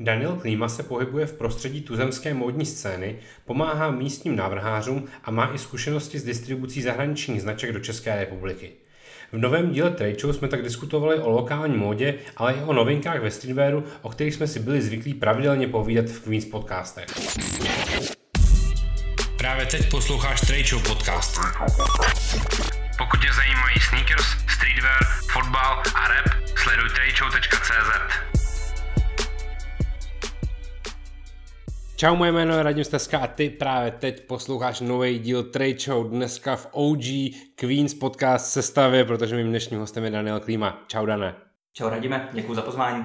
Daniel Klíma se pohybuje v prostředí tuzemské módní scény, pomáhá místním návrhářům a má i zkušenosti s distribucí zahraničních značek do České republiky. V novém díle Trade Show jsme tak diskutovali o lokální módě, ale i o novinkách ve streetwearu, o kterých jsme si byli zvyklí pravidelně povídat v Queens podcastech. Právě teď posloucháš Trade Show podcast. Pokud tě zajímají sneakers, streetwear, fotbal a rap, sleduj tradeshow.cz. Čau, moje jméno je Radim Steska a ty právě teď posloucháš nový díl Trade Show dneska v OG Queens podcast sestavě, protože mým dnešním hostem je Daniel Klíma. Čau, Dané. Čau Radime, děkuji za pozvání.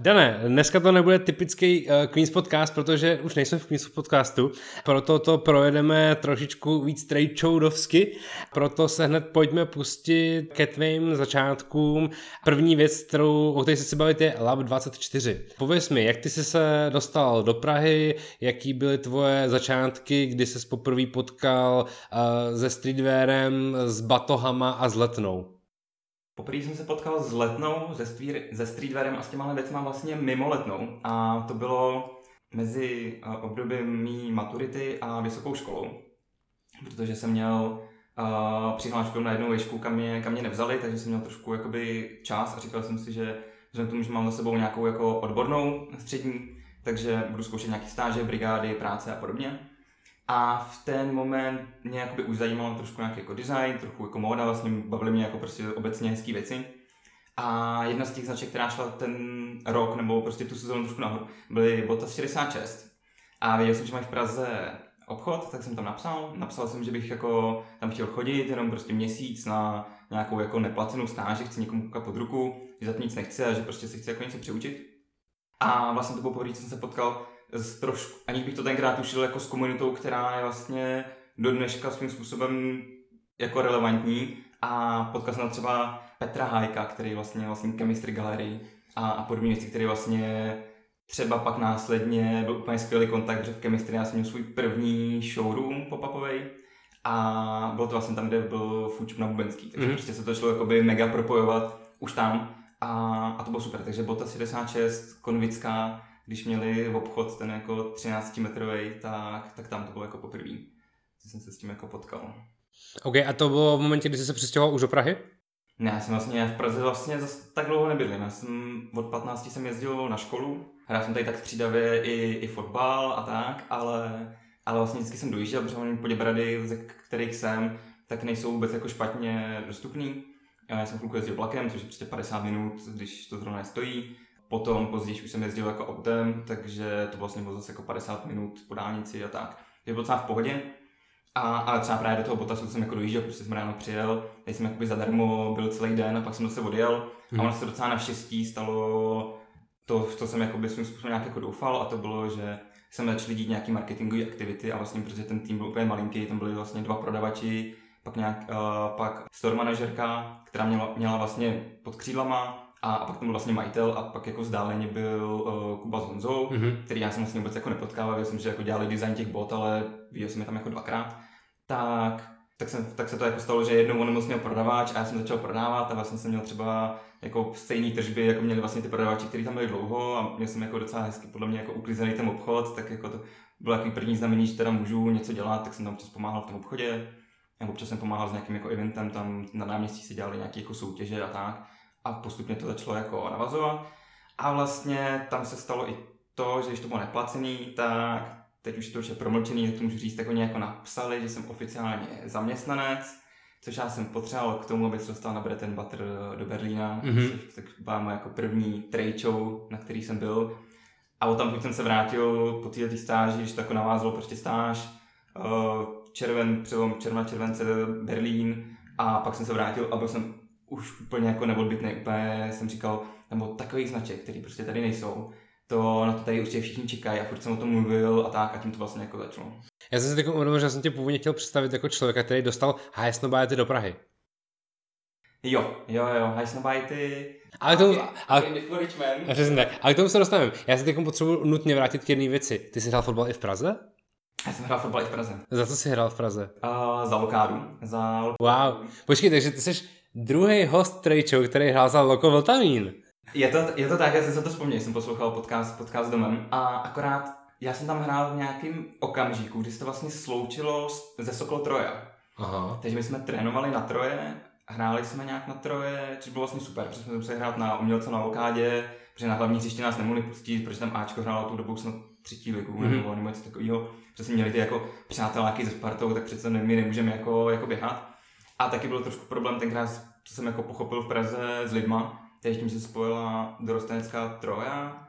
Dane, dneska to nebude typický uh, Queens podcast, protože už nejsme v Queens podcastu, proto to provedeme trošičku víc trade showdovsky, proto se hned pojďme pustit ke tvým začátkům. První věc, kterou, o které se bavit, je Lab 24. Pověz mi, jak ty jsi se dostal do Prahy, jaký byly tvoje začátky, kdy jsi poprvé potkal uh, se streetwearem, s batohama a s letnou? Poprvé jsem se potkal s letnou, se, stvír, se streetwearem a s těma věcma vlastně mimo letnou. A to bylo mezi uh, obdobím mý maturity a vysokou školou. Protože jsem měl uh, přihlášku na jednu výšku, kam mě, kam mě nevzali, takže jsem měl trošku jakoby čas a říkal jsem si, že vzhledem tomu, že mám za sebou nějakou jako odbornou střední, takže budu zkoušet nějaké stáže, brigády, práce a podobně. A v ten moment mě jakoby už zajímalo trošku nějaký jako design, trochu jako móda, vlastně bavily mě jako prostě obecně hezké věci. A jedna z těch značek, která šla ten rok, nebo prostě tu sezónu trošku nahoru, byly Botas 66. A věděl jsem, že mají v Praze obchod, tak jsem tam napsal. Napsal jsem, že bych jako tam chtěl chodit jenom prostě měsíc na nějakou jako neplacenou stáži, chci někomu koukat pod ruku, že za to nic nechce a že prostě si chci jako něco přiučit. A vlastně to bylo poprvé, co jsem se potkal z trošku, aniž bych to tenkrát tušil jako s komunitou, která je vlastně do dneška svým způsobem jako relevantní a potkal jsem třeba Petra Hajka, který vlastně vlastně chemistry gallery a, a podobné věci, které vlastně třeba pak následně byl úplně skvělý kontakt, že v chemistry já jsem měl svůj první showroom pop-upový a bylo to vlastně tam, kde byl Fučup na Bubenský, takže mm-hmm. prostě se to šlo jakoby mega propojovat už tam a, a to bylo super, takže Bota 76, Konvická, když měli v obchod ten jako 13 metrový, tak, tak tam to bylo jako poprvé, že jsem se s tím jako potkal. OK, a to bylo v momentě, kdy jsi se přestěhoval už do Prahy? Ne, já jsem vlastně v Praze vlastně zase tak dlouho nebydlím. Já jsem od 15 jsem jezdil na školu, hrál jsem tady tak střídavě i, i fotbal a tak, ale, ale vlastně vždycky jsem dojížděl, protože oni Poděbrady, ze kterých jsem, tak nejsou vůbec jako špatně dostupný. Já jsem chvilku jezdil vlakem, což je prostě 50 minut, když to zrovna stojí. Potom později už jsem jezdil jako autem, takže to vlastně bylo zase jako 50 minut po dálnici a tak. Je bylo docela v pohodě. A, ale třeba právě do toho Botasu jsem jako dojížděl, protože jsem ráno přijel, teď jsem jakoby zadarmo byl celý den a pak jsem zase odjel. Hmm. A ono se docela naštěstí stalo to, co jsem jakoby svým způsobem nějak jako doufal a to bylo, že jsem začal dít nějaký marketingové aktivity a vlastně protože ten tým byl úplně malinký, tam byli vlastně dva prodavači, pak nějak, uh, pak store manažerka, která měla, měla vlastně pod křídlama a, a pak tam byl vlastně majitel a pak jako vzdáleně byl uh, Kuba Zonzo, mm-hmm. který já jsem vlastně vůbec jako nepotkával, já jsem, že jako dělali design těch bot, ale viděl jsem je tam jako dvakrát. Tak, tak, jsem, tak se to jako stalo, že jednou on moc měl prodavač a já jsem začal prodávat a vlastně jsem měl třeba jako stejné tržby, jako měli vlastně ty prodavači, kteří tam byli dlouho a měl jsem jako docela hezky podle mě jako uklizený ten obchod, tak jako to bylo jako první znamení, že teda můžu něco dělat, tak jsem tam občas pomáhal v tom obchodě. Nebo občas jsem pomáhal s nějakým jako eventem, tam na náměstí se dělali nějaké jako soutěže a tak a postupně to začalo jako navazovat. A vlastně tam se stalo i to, že když to bylo neplacený, tak teď už to už je promlčený, že to můžu říct, tak oni jako napsali, že jsem oficiálně zaměstnanec, což já jsem potřeboval k tomu, abych se dostal na Breton Butter do Berlína, mm-hmm. což tak byla moje jako první trade show, na který jsem byl. A o tam jsem se vrátil po této stáži, když to jako navázalo prostě stáž, eh, červen, přelom června, července Berlín a pak jsem se vrátil a byl jsem už úplně jako neodbitný, úplně jsem říkal, nebo takových značek, které prostě tady nejsou, to na to tady určitě všichni čekají a furt jsem o tom mluvil a tak a tím to vlastně jako začalo. Já jsem si takovou uvědomil, že jsem tě původně chtěl představit jako člověka, který dostal HS Nobajety do Prahy. Jo, jo, jo, HS Nobajety. Ale k tomu, ale, přesně tak. Ale k tomu se dostaneme. Já se teď potřebuji nutně vrátit k jedné věci. Ty jsi hrál fotbal i v Praze? Já jsem hrál fotbal i v Praze. Za co jsi hrál v Praze? Uh, za Lokádu. Za... Wow. Počkej, takže ty jsi druhý host Show, který hrál za Loko Vltavín. Je to, je to tak, já jsem se to vzpomněl, jsem poslouchal podcast, podcast domem a akorát já jsem tam hrál v nějakém okamžiku, kdy se to vlastně sloučilo ze Sokol Troja. Aha. Takže my jsme trénovali na Troje, hráli jsme nějak na Troje, což bylo vlastně super, protože jsme museli hrát na umělce na lokádě, protože na hlavní hřiště nás nemohli pustit, protože tam Ačko hrálo tu dobu snad třetí ligu mm-hmm. nebo, nebo něco takového. Přesně měli ty jako přáteláky ze Spartou, tak přece my nemůžeme jako, jako běhat. A taky byl trošku problém tenkrát, co jsem jako pochopil v Praze s lidma, takže tím se spojila dorostenecká Troja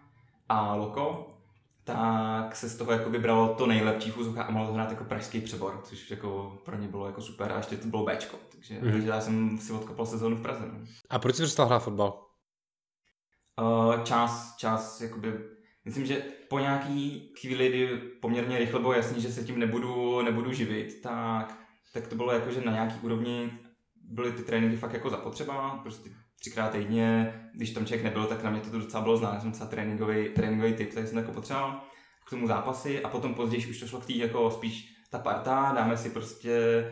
a Loko, tak se z toho jako vybralo to nejlepší v a mohlo to hrát jako pražský přebor, což jako pro ně bylo jako super a ještě to bylo Bčko, takže, mm. takže já jsem si odkopal sezónu v Praze. No. A proč jsi přestal hrát fotbal? Uh, čas, čas, jakoby, myslím, že po nějaký chvíli, kdy poměrně rychle bylo jasný, že se tím nebudu, nebudu živit, tak, tak to bylo jako, že na nějaký úrovni byly ty tréninky fakt jako zapotřeba, prostě třikrát týdně, když tam člověk nebyl, tak na mě to docela bylo znát, jsem docela tréninkový, tréninkový typ, takže jsem jako potřeboval k tomu zápasy a potom později už to šlo k tý jako spíš ta parta, dáme si prostě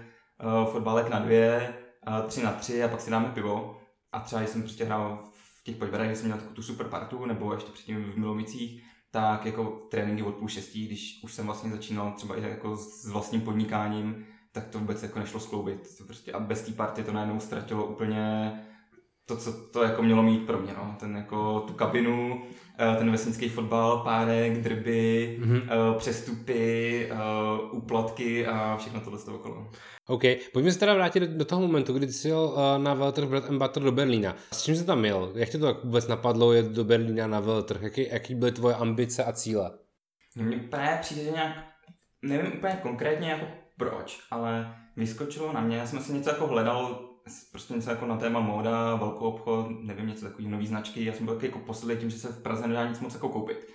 uh, fotbalek na dvě, uh, tři na tři a pak si dáme pivo. A třeba když jsem prostě hrál v těch podběrech, jsem měl takovou tu super partu, nebo ještě předtím v Milomicích, tak jako tréninky od půl šestí, když už jsem vlastně začínal třeba i jako s vlastním podnikáním, tak to vůbec jako nešlo skloubit. To prostě a bez té party to najednou ztratilo úplně to, co to jako mělo mít pro mě, no. Ten jako tu kabinu, eh, ten vesnický fotbal, párek, drby, mm-hmm. přestupy, eh, úplatky a všechno tohle z toho okolo. OK, pojďme se teda vrátit do, do toho momentu, kdy jsi jel na Welter Bread and Butter do Berlína. S čím jsi tam měl? Jak tě to vůbec napadlo jet do Berlína na Welter? Jaký, jaký byly tvoje ambice a cíle? No mně právě přijde, že nějak, nevím úplně konkrétně jako proč, ale vyskočilo na mě, já jsem si něco jako hledal prostě něco jako na téma móda, velkou obchod, nevím, něco takový nový značky. Já jsem byl jako posedlý tím, že se v Praze nedá nic moc jako koupit.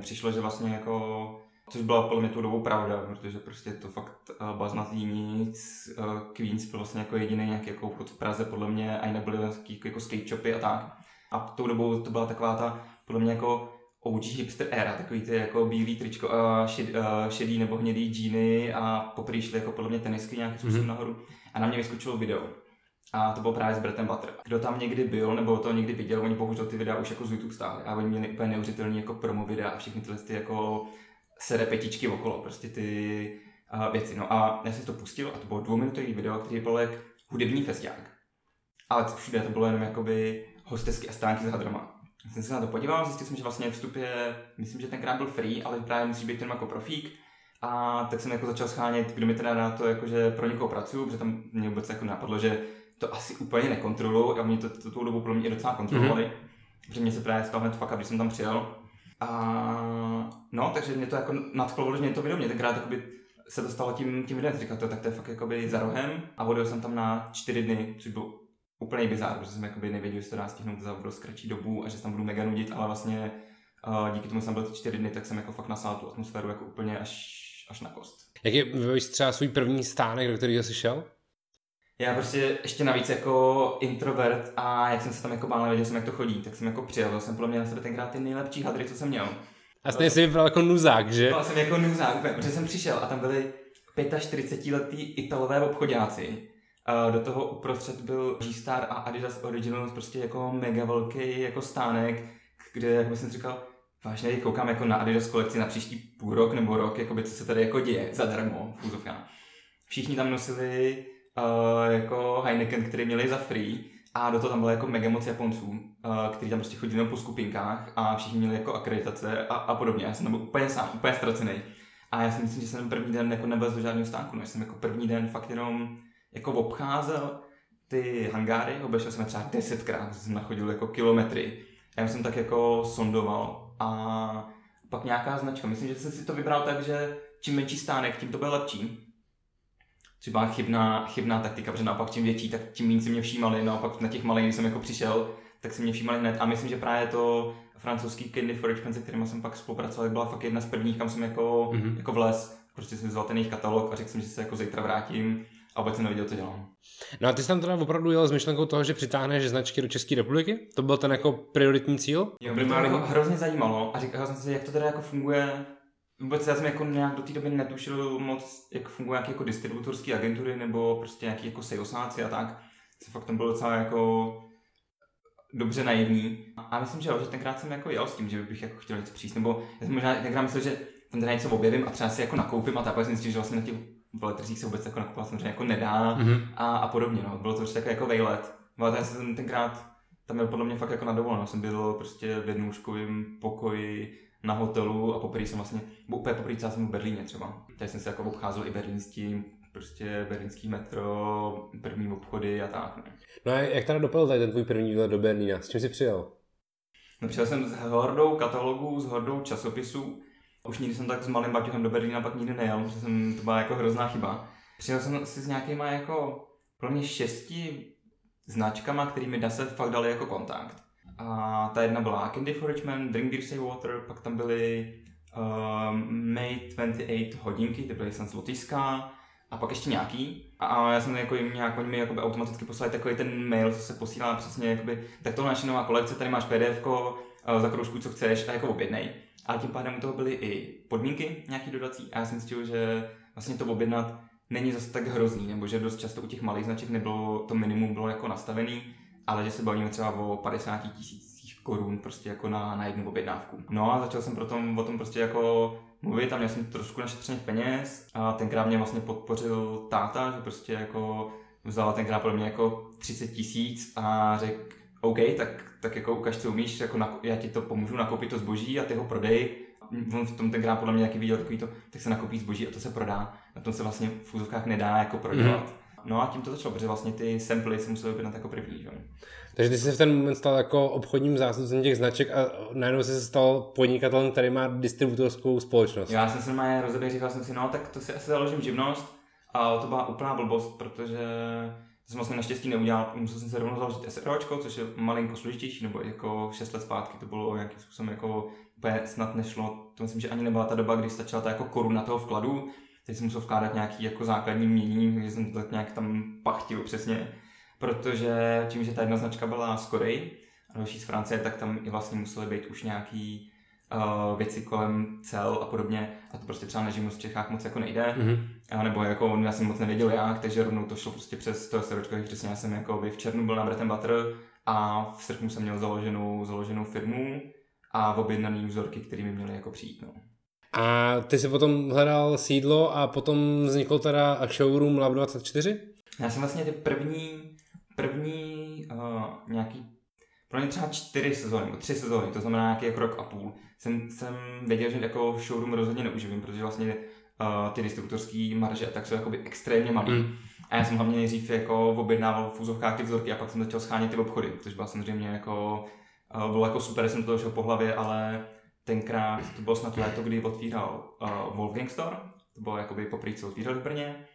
Přišlo, že vlastně jako Což byla podle mě tu dobu pravda, protože prostě to fakt uh, baznatý nic. Uh, Queens byl vlastně jako jediný nějaký jako obchod v Praze, podle mě, a nebyly nějaký jako skate shopy a tak. A tou dobou to byla taková ta, podle mě jako OG hipster era, takový ty jako bílý tričko a šed, uh, šedý nebo hnědý džíny a poprý šly jako podle mě tenisky nějakým způsobem mm-hmm. nahoru. A na mě vyskočilo video a to bylo právě s Brettem Butter. Kdo tam někdy byl nebo to někdy viděl, oni bohužel ty videa už jako z YouTube stály a oni měli úplně neuvěřitelný jako promo videa a všechny tyhle ty jako sere petičky okolo, prostě ty uh, věci. No a já jsem to pustil a to bylo dvouminutový video, který byl jak hudební festiák. Ale všude to bylo jenom jakoby hostesky a stánky za drama. Jsem se na to podíval, zjistil jsem, že vlastně vstup je, myslím, že tenkrát byl free, ale právě musí být jenom jako profík. A tak jsem jako začal schánět, kdo mi teda na to, jako, že pro někoho pracuju, protože tam mě vůbec jako napadlo, že to asi úplně nekontrolují a mě to, to, tu dobu pro mě i docela kontrolovali, mm-hmm. protože mě se právě stalo hned fakt, když jsem tam přijel. A no, takže mě to jako nadchlo že mě to video, mě tenkrát jakoby se to stalo tím, tím videem, říkal to, tak to je fakt jakoby za rohem a odjel jsem tam na čtyři dny, což byl úplně bizár, protože jsem jakoby nevěděl, že to dá stihnout za dost kratší dobu a že se tam budu mega nudit, ale vlastně uh, díky tomu, jsem byl ty čtyři dny, tak jsem jako fakt nasál tu atmosféru jako úplně až, až na kost. Jak je třeba svůj první stánek, do kterého jsi šel? já prostě ještě navíc jako introvert a jak jsem se tam jako bál, nevěděl jsem, jak to chodí, tak jsem jako přijel, jsem podle mě na sebe tenkrát ty nejlepší hadry, co jsem měl. A stejně jsi vypadal jako nuzák, že? Byl jsem jako nuzák, protože jsem přišel a tam byli 45-letý italové obchodáci. Do toho uprostřed byl G-Star a Adidas Originals, prostě jako mega velký jako stánek, kde, jak jsem říkal, vážně koukám jako na Adidas kolekci na příští půl rok nebo rok, jako by co se tady jako děje, zadarmo, fůzovka. Všichni tam nosili uh, jako Heineken, který měli za free a do toho tam bylo jako mega moc Japonců, uh, kteří tam prostě chodili po skupinkách a všichni měli jako akreditace a, a podobně. Já jsem tam byl úplně sám, úplně ztracený. A já si myslím, že jsem první den jako nebyl do žádného stánku, no. Já jsem jako první den fakt jenom jako obcházel ty hangáry, obešel jsem třeba desetkrát, jsem nachodil jako kilometry. Já jsem tak jako sondoval a pak nějaká značka. Myslím, že jsem si to vybral tak, že čím menší stánek, tím to byl lepší třeba chybná, chybná taktika, protože naopak čím větší, tak tím méně si mě všímali, naopak na těch malých, když jsem jako přišel, tak si mě všímali hned. A myslím, že právě to francouzský Candy for Rich se kterým jsem pak spolupracoval, byla fakt jedna z prvních, kam jsem jako, mm-hmm. jako vles. Prostě jsem vzal ten jejich katalog a řekl jsem, že se jako zítra vrátím a vůbec jsem nevěděl, co dělám. No a ty jsi tam teda opravdu jel s myšlenkou toho, že přitáhneš značky do České republiky? To byl ten jako prioritní cíl? Jo, mě to jako hrozně zajímalo a říkal jsem si, jak to teda jako funguje Vůbec já jsem jako nějak do té doby netušil moc, jak fungují nějaké jako distributorské agentury nebo prostě nějaký jako salesáci a tak. Jsem fakt tam byl docela jako dobře naivní. A myslím, že, jo, že tenkrát jsem jako jel s tím, že bych jako chtěl něco přijít, nebo já jsem možná tenkrát myslel, že tam teda něco objevím a třeba si jako nakoupím a tak jsem zjistil, že vlastně na těch veletrzích se vůbec jako nakupovat samozřejmě jako nedá mm-hmm. a, a podobně. No. Bylo to prostě jako, jako vejlet. Ale já jsem tenkrát tam byl podle mě fakt jako na dovolenou. Jsem byl prostě v jednouškovém pokoji na hotelu a poprvé jsem vlastně, bo úplně poprvé jsem v Berlíně třeba. Tady jsem se jako obcházel i berlínský, prostě berlínský metro, první obchody a tak. Ne. No. no a jak teda dopadl tady ten tvůj první výlet do Berlína? S čím jsi přijel? No přijel jsem s hordou katalogů, s hordou časopisů. Už nikdy jsem tak s malým baťuchem do Berlína pak nikdy nejel, protože jsem, to byla jako hrozná chyba. Přijel jsem si s nějakýma jako pro mě šesti značkama, kterými se fakt dali jako kontakt. A ta jedna byla Candy for Richmond, Drink Beer Save Water, pak tam byly um, May 28 hodinky, ty byly jsem z a pak ještě nějaký. A já jsem jako jim nějak, oni mi automaticky poslali takový ten mail, co se posílá přesně, jakoby, tak tohle naše nová kolekce, tady máš PDF uh, za kroužku, co chceš a jako objednej. A tím pádem u toho byly i podmínky nějaký dodací a já jsem zjistil, že vlastně to objednat není zase tak hrozný, nebo že dost často u těch malých značek nebylo, to minimum bylo jako nastavený, ale že se bavíme třeba o 50 tisících korun prostě jako na, na jednu objednávku. No a začal jsem potom o tom prostě jako mluvit a měl jsem trošku našetřených peněz a tenkrát mě vlastně podpořil táta, že prostě jako vzal tenkrát pro mě jako 30 tisíc a řekl, OK, tak, tak jako ukaž, co umíš, jako na, já ti to pomůžu nakoupit to zboží a ty ho prodej. On v tom tenkrát podle mě nějaký viděl takový to, tak se nakoupí zboží a to se prodá. Na tom se vlastně v fúzovkách nedá jako prodělat. Mm. No a tím to začalo, protože vlastně ty samply se musely objednat jako první. Že? Takže ty jsi v ten moment stal jako obchodním zástupcem těch značek a najednou jsi se stal podnikatelem, který má distributorskou společnost. Já jsem se normálně rozeběhl, říkal jsem si, no tak to si asi založím živnost a to byla úplná blbost, protože to jsem vlastně naštěstí neudělal, musel jsem se rovnou založit SROčko, což je malinko složitější, nebo jako 6 let zpátky to bylo nějakým způsobem jako úplně snad nešlo. To myslím, že ani nebyla ta doba, kdy stačila ta jako koruna toho vkladu, teď jsem musel vkládat nějaký jako základní mění, takže jsem to tak nějak tam pachtil přesně, protože tím, že ta jedna značka byla z Koreji a další z Francie, tak tam i vlastně musely být už nějaký uh, věci kolem cel a podobně a to prostě třeba na živnost v Čechách moc jako nejde, mm-hmm. nebo jako já jsem moc nevěděl jak, takže rovnou to šlo prostě přes to SROčko, přesně já jsem jako v červnu byl na Bread Butter a v srpnu jsem měl založenou, založenou firmu a objednaný vzorky, které mi měly jako přijít. No. A ty jsi potom hledal sídlo a potom vznikl teda showroom Lab 24? Já jsem vlastně ty první, první uh, nějaký, pro mě třeba čtyři sezóny, nebo tři sezóny, to znamená nějaký jako rok a půl, jsem, jsem věděl, že jako showroom rozhodně neuživím, protože vlastně uh, ty distributorské marže tak jsou jakoby extrémně malý. Mm. A já jsem hlavně nejdřív jako objednával v úzovkách ty vzorky a pak jsem začal schánět ty obchody, což bylo samozřejmě jako, uh, bylo jako super, jsem to došel po hlavě, ale tenkrát to bylo snad léto, kdy otvíral uh, Wolfgang Store, to bylo jakoby poprvé, co otvíral v Brně.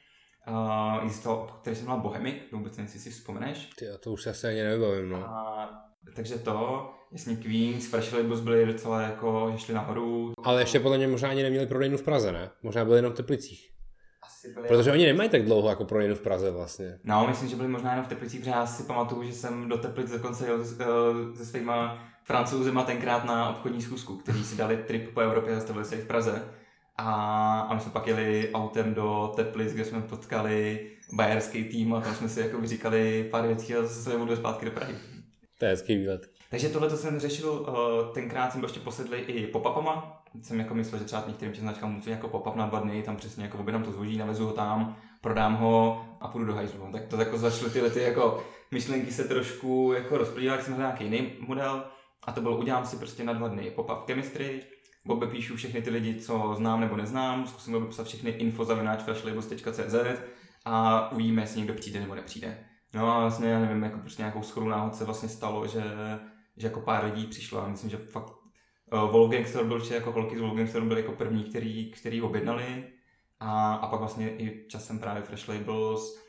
Uh, existoval, který se jmenoval Bohemic, vůbec nevím, si vzpomeneš. Ty, to už se asi ani nevybavím, no. A, takže to, jasně Queens, Fresh Labels byli docela jako, že šli nahoru. Ale ještě podle mě možná ani neměli prodejnu v Praze, ne? Možná byli jenom v Teplicích. Asi byli Protože oni nemají tak dlouho jako prodejnu v Praze vlastně. No, myslím, že byli možná jenom v Teplicích, protože já si pamatuju, že jsem do Teplic dokonce jel se, se svýma francouzima tenkrát na obchodní schůzku, kteří si dali trip po Evropě a zastavili se i v Praze. A, a my jsme pak jeli autem do Teplic, kde jsme potkali bajerský tým a tam jsme si jako říkali pár věcí a zase jsme zpátky do Prahy. To je hezký výlet. Takže tohle to jsem řešil, uh, tenkrát jsem byl ještě posedlý i pop-upama. Jsem jako myslel, že třeba některým těm značkám můžu jako pop-up na dva dny, tam přesně jako objednám to zboží, navezu ho tam, prodám ho a půjdu do hajzlu. Tak to jako začaly tyhle ty jako myšlenky se trošku jako rozplývat, jsem hledal nějaký jiný model. A to bylo, udělám si prostě na dva dny pop-up chemistry, píšu všechny ty lidi, co znám nebo neznám, zkusím obepsat všechny info zavináč.flashlabels.cz a uvidíme, jestli někdo přijde nebo nepřijde. No a vlastně, já nevím, jako prostě nějakou schodu náhod se vlastně stalo, že, že jako pár lidí přišlo a myslím, že fakt uh, Wolfgang Store byl jako holky z Wolfgang Store byli jako první, který, který objednali a, a pak vlastně i časem právě Fresh Labels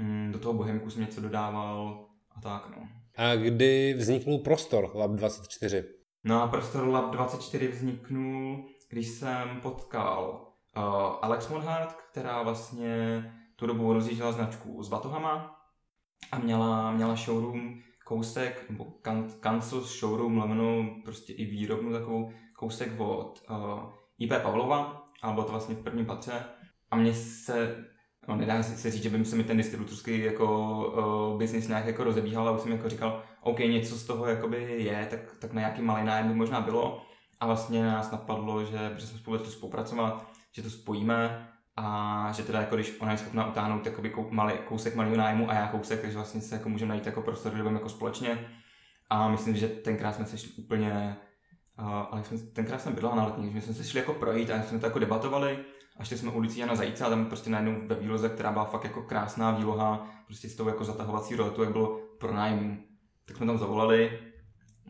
mm, do toho Bohemku jsem něco dodával a tak no. A kdy vzniknul prostor Lab 24? No a prostor Lab 24 vzniknul, když jsem potkal uh, Alex Monhart, která vlastně tu dobu rozjížděla značku s batohama a měla, měla showroom kousek, nebo kan, kancel showroom, lomeno prostě i výrobnu takovou kousek od uh, IP Pavlova, a bylo to vlastně v prvním patře. A mně se no nedá se říct, že by se mi ten distributorský jako uh, business nějak jako rozebíhal, ale už jsem jako říkal, OK, něco z toho jakoby je, tak, tak na nějaký malý nájem by možná bylo. A vlastně nás napadlo, že, jsme spolu spolupracovat, že to spojíme a že teda jako když ona je schopná utáhnout jakoby malý, kousek malého nájmu a já kousek, takže vlastně se jako můžeme najít jako prostor, kde jako společně. A myslím, že tenkrát jsme se šli úplně, uh, ale jsme, tenkrát jsem bydlela na letní, že jsme se šli jako projít a jsme to jako debatovali a šli jsme ulicí Jana Zajíce a tam prostě najednou ve výloze, která byla fakt jako krásná výloha, prostě s tou jako zatahovací roletu, jak bylo pro nájmu. Tak jsme tam zavolali,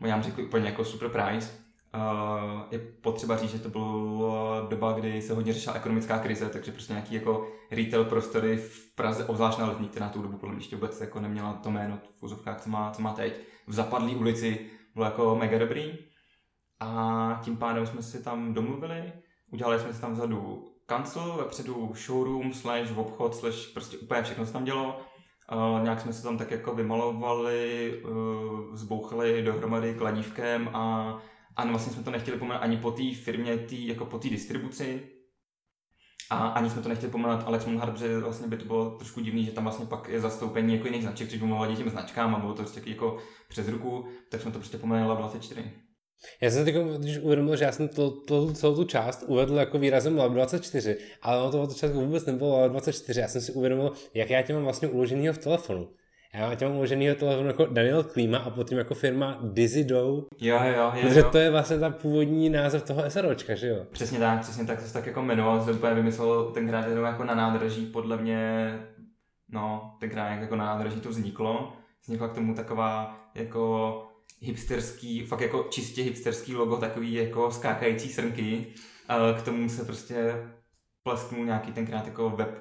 oni nám řekli úplně jako super price, Uh, je potřeba říct, že to byla doba, kdy se hodně řešila ekonomická krize, takže prostě nějaký jako retail prostory v Praze, obzvlášť na letní, která tu dobu podle ještě vůbec jako neměla to jméno v úzovkách, co má, co má teď, v zapadlé ulici, bylo jako mega dobrý. A tím pádem jsme si tam domluvili, udělali jsme si tam vzadu kancel, vepředu showroom, slash obchod, slash prostě úplně všechno se tam dělo. Uh, nějak jsme se tam tak jako vymalovali, uh, zbouchali dohromady kladívkem a a vlastně jsme to nechtěli pomenovat ani po té firmě, tý, jako po té distribuci. A ani jsme to nechtěli pomenovat Alex Munhard, protože vlastně by to bylo trošku divný, že tam vlastně pak je zastoupení jako jiných značek, by mohlo těm značkám a bylo to prostě jako přes ruku, tak jsme to prostě pomenovali 24. Já jsem teď když uvědomil, že já jsem to, to, celou tu část uvedl jako výrazem Lab 24, ale ono to od začátku vůbec nebylo Lab 24. Já jsem si uvědomil, jak já tě mám vlastně uloženýho v telefonu. Já tě mám uloženýho telefonu jako Daniel Klima a potom jako firma Dizzy. Jo, jo, jo. Protože jo. to je vlastně ta původní název toho SROčka, že jo? Přesně tak, přesně tak, to se tak jako jmenoval, to úplně vymyslel tenkrát jenom jako na nádraží, podle mě, no, tenkrát jako na nádraží to vzniklo. Vznikla k tomu taková jako hipsterský, fakt jako čistě hipsterský logo, takový jako skákající srnky. K tomu se prostě plesknul nějaký tenkrát jako web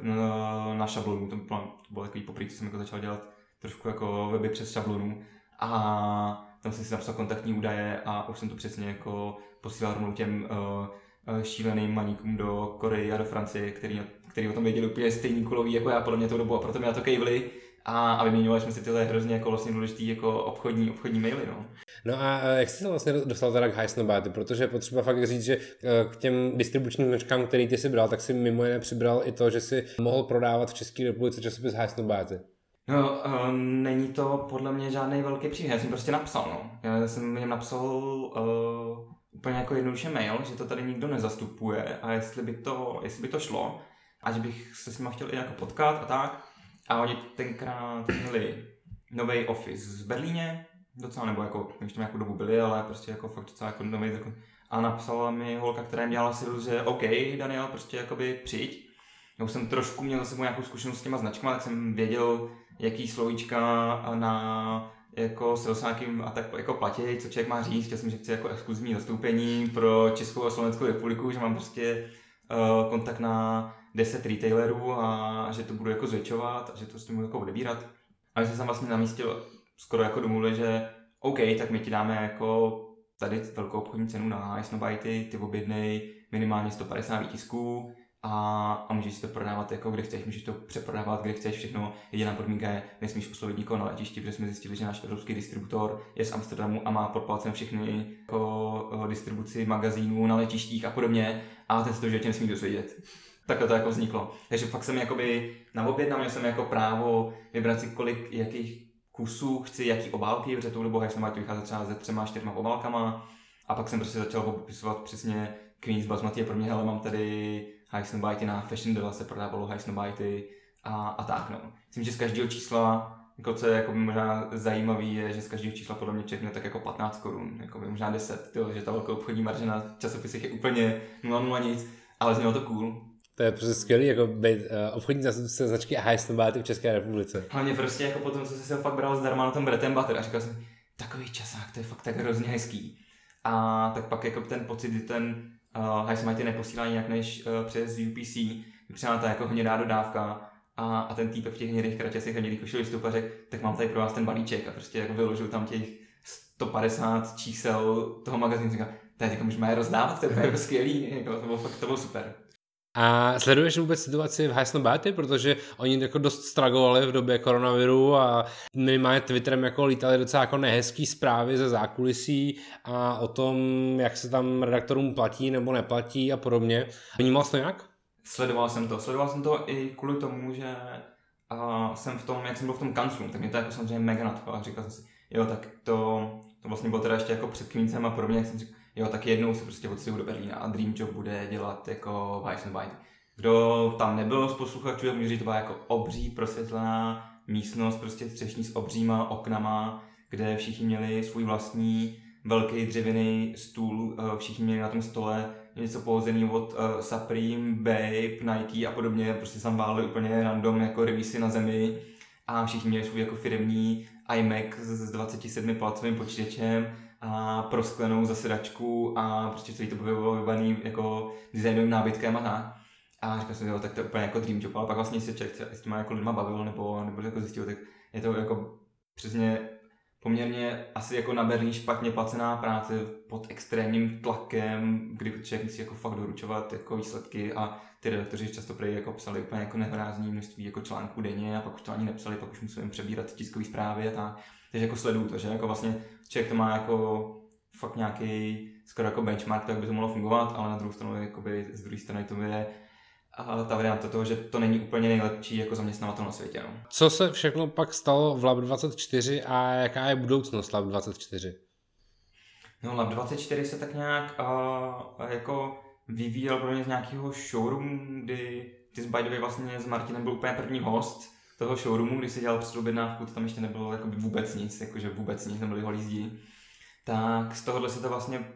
na šablonu, to bylo, to bylo takový poprvé, co jsem jako začal dělat trošku jako weby přes šablonu a tam jsem si napsal kontaktní údaje a už jsem to přesně jako posílal rovnou těm uh, šíleným maníkům do Koreji a do Francie, který, který o tom věděli úplně stejný kulový jako já podle mě tou dobu a proto mi na to kejvli a, a vyměňovali jsme si tyhle hrozně jako vlastně důležitý jako obchodní, obchodní maily. No. no a jak jsi se vlastně dostal teda k Highsnobáty, protože je potřeba fakt říct, že k těm distribučním značkám, který ty si bral, tak si mimo jiné přibral i to, že si mohl prodávat v České republice časopis Highsnobáty. No, uh, není to podle mě žádný velký příběh, já jsem prostě napsal, no. Já jsem jim napsal uh, úplně jako jednoduše mail, že to tady nikdo nezastupuje a jestli by to, jestli by to šlo, a že bych se s nimi chtěl i jako potkat a tak. A oni tenkrát měli nový office v Berlíně, docela, nebo jako, už tam nějakou dobu byli, ale prostě jako fakt docela jako nový, jako, a napsala mi holka, která jim dělala silu, že OK, Daniel, prostě jakoby přijď. Já už jsem trošku měl za sebou nějakou zkušenost s těma značkama, tak jsem věděl, jaký slovíčka na jako salesnákým a tak jako platí, co člověk má říct. Chtěl jsem, chci jako exkluzivní zastoupení pro Českou a Slovenskou republiku, že mám prostě uh, kontakt na 10 retailerů a že to budu jako zvětšovat a že to s tím jako odebírat. A že jsem vlastně na místě skoro jako domluvil, že OK, tak my ti dáme jako tady velkou obchodní cenu na Snowbite, ty objednej minimálně 150 výtisků, a, a můžeš si to prodávat jako kde chceš, můžeš to přeprodávat kde chceš, všechno. Jediná podmínka je, nesmíš oslovit nikoho na letišti, protože jsme zjistili, že náš evropský distributor je z Amsterdamu a má pod palcem všechny jako, distribuci magazínů na letištích a podobně a ten se to životě nesmí dozvědět. Takhle to jako vzniklo. Takže fakt jsem jakoby na objednám, měl jsem jako právo vybrat si kolik, jakých kusů chci, jaký obálky, protože tou dobu jsem to vycházet třeba se třema, čtyřma obálkama a pak jsem prostě začal popisovat přesně Queen's Basmati je pro mě, hele, mám tady Highsnobite na Fashion Dela se prodávalo Highsnobite a, a tak no. Myslím, že z každého čísla jako co je jako možná zajímavý, je, že z každého čísla podle mě čekne tak jako 15 korun, jako možná 10, tyjo, že ta velká obchodní marže na časopisech je úplně 0,0 nic, ale znělo to cool. To je prostě skvělý, jako být uh, obchodní zástupce značky Highsnobite v České republice. Hlavně prostě jako potom, co jsi se fakt bral zdarma na tom Bretem Butter a říkal jsem, takový časák, to je fakt tak hrozně hezký. A tak pak jako ten pocit, ten uh, Highsmite neposílá jinak než uh, přes UPC, třeba ta jako hnědá dodávka a, a ten týp v těch hnědých kratěsech a hnědých košilích vystupuje a řekl, tak mám tady pro vás ten balíček a prostě jako vyložil tam těch 150 čísel toho magazínu, říkal, tady jako můžeme je rozdávat, to je jako skvělý, jako, to bylo fakt, to bylo super. A sleduješ vůbec situaci v Heisenberty, protože oni jako dost stragovali v době koronaviru a minimálně Twitterem jako lítali docela jako nehezký zprávy ze zákulisí a o tom, jak se tam redaktorům platí nebo neplatí a podobně. Vnímal jsi to nějak? Sledoval jsem to. Sledoval jsem to i kvůli tomu, že uh, jsem v tom, jak jsem byl v tom kanclu, tak mě to jako samozřejmě mega nadchlo a říkal jsem si, jo, tak to, to vlastně bylo teda ještě jako před Queensem a podobně, jak jsem říkal, jo, tak jednou se prostě odstěhu do Berlína a Dream Job bude dělat jako Weissenbein. Kdo tam nebyl z posluchačů, tak může říct, to byla jako obří prosvětlená místnost, prostě střešní s obříma oknama, kde všichni měli svůj vlastní velký dřevěný stůl, eh, všichni měli na tom stole něco pohozený od uh, Supreme, Babe, Nike a podobně, prostě tam válili úplně random jako revisy na zemi a všichni měli svůj jako firmní iMac s 27 palcovým počítačem a prosklenou zasedačku a prostě celý to bylo vybavený jako designovým nábytkem a tak. A říkal jsem, jo, tak to je úplně jako dream job, ale pak vlastně se člověk s těma jako lidma bavil nebo, nebo jako zjistil, tak je to jako přesně poměrně asi jako na Berlín špatně placená práce pod extrémním tlakem, kdy člověk musí jako fakt doručovat jako výsledky a ty redaktoři často prej jako psali úplně jako nehorázný množství jako článků denně a pak už to ani nepsali, pak už museli přebírat tiskové zprávy a tak. Takže jako sleduju to, že jako vlastně člověk to má jako fakt nějaký skoro jako benchmark, tak by to mohlo fungovat, ale na druhou stranu jakoby, z druhé strany to je a ta varianta toho, že to není úplně nejlepší jako zaměstnavatel na světě. No. Co se všechno pak stalo v Lab 24 a jaká je budoucnost Lab 24? No Lab 24 se tak nějak uh, jako vyvíjel pro mě z nějakého showroomu, kdy ty Bajdovi vlastně s Martinem byl úplně první host toho showroomu, kdy si dělal předobjednávku, to tam ještě nebylo jako vůbec nic, jakože vůbec nic, nebyly holí zdi. Tak z tohohle se to vlastně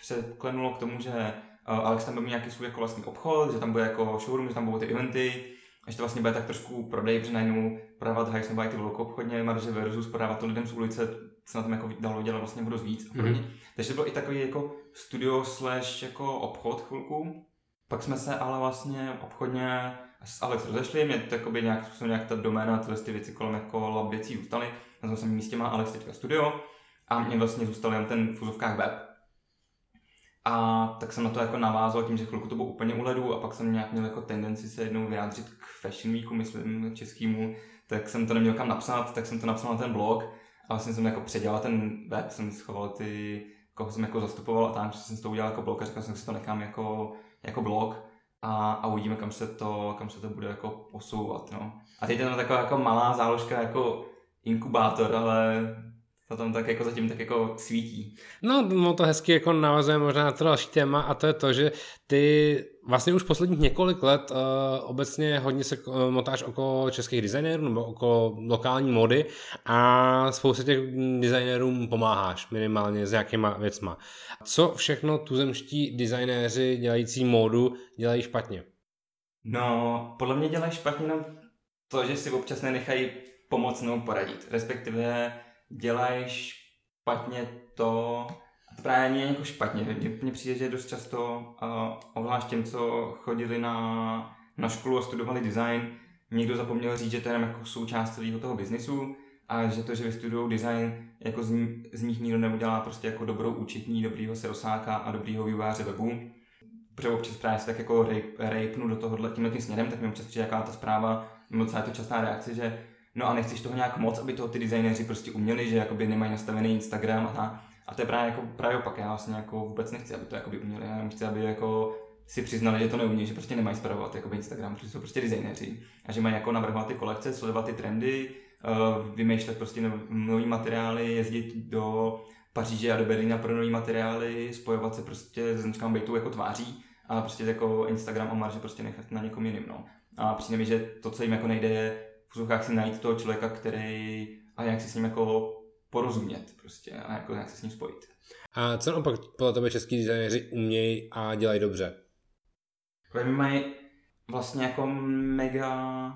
překlenulo k tomu, že Alex tam bude mít nějaký svůj jako vlastní obchod, že tam bude jako showroom, že tam budou ty eventy, a že to vlastně bude tak trošku prodej, protože najednou prodávat high nebo ty velkou obchodně marže versus prodávat to lidem z ulice, se na tom jako dalo dělat vlastně dost víc. Mm-hmm. Takže to byl i takový jako studio slash jako obchod chvilku. Pak jsme se ale vlastně obchodně s Alex rozešli, mě to nějak způsobem nějak ta doména, tyhle ty věci kolem jako věcí zůstaly. Na tom samém místě má Alex teďka studio a mě vlastně zůstal jen ten v fuzovkách web, a tak jsem na to jako navázal tím, že chvilku to bylo úplně u a pak jsem nějak měl jako tendenci se jednou vyjádřit k Fashion Weeku, myslím, českýmu, tak jsem to neměl kam napsat, tak jsem to napsal na ten blog a vlastně jsem jako předělal ten web, jsem schoval ty, koho jsem jako zastupoval a tam jsem to udělal jako blog a říkal jsem, že si to nechám jako, jako blog a, a uvidíme, kam se to, kam se to bude jako posouvat, no. A teď je to taková jako malá záložka jako inkubátor, ale to tam tak jako zatím tak jako svítí. No, no to hezky jako navazuje možná na to další téma a to je to, že ty vlastně už posledních několik let uh, obecně hodně se uh, motáš okolo českých designérů nebo okolo lokální mody a spoustě těch designérům pomáháš minimálně s nějakýma věcma. Co všechno tuzemští designéři dělající módu dělají špatně? No, podle mě dělají špatně jenom to, že si občas nenechají pomocnou poradit. Respektive dělají špatně to, a to právě není jako špatně. Mně přijde, že dost často, uh, obzvlášť těm, co chodili na, na školu a studovali design, někdo zapomněl říct, že to je jako součást celého toho biznisu a že to, že vystudují design, jako z, z nich nikdo neudělá prostě jako dobrou účetní, dobrýho serosáka a dobrýho výváře webu. Protože občas právě se tak jako rejpnu do tohohle tímhle tím směrem, tak mi občas přijde jaká ta zpráva, nebo celá je to častá reakce, že No a nechceš toho nějak moc, aby to ty designéři prostě uměli, že jakoby nemají nastavený Instagram a. A to je právě, jako, právě opak, já vlastně jako vůbec nechci, aby to jakoby uměli, já chci, aby jako si přiznali, že to neumí, že prostě nemají spravovat jakoby Instagram, protože jsou prostě designéři a že mají jako navrhovat ty kolekce, sledovat ty trendy, uh, vymýšlet prostě nový materiály, jezdit do Paříže a do Berlína pro nový materiály, spojovat se prostě s značkami Bejtu jako tváří a prostě jako Instagram a marže prostě nechat na někom jiným, no. A přijde mi, že to, co jim jako nejde, je v si najít toho člověka, který a jak si s ním jako porozumět prostě a jako jak se s ním spojit. A co naopak podle tebe český designéři umějí a dělají dobře? Oni mají vlastně jako mega,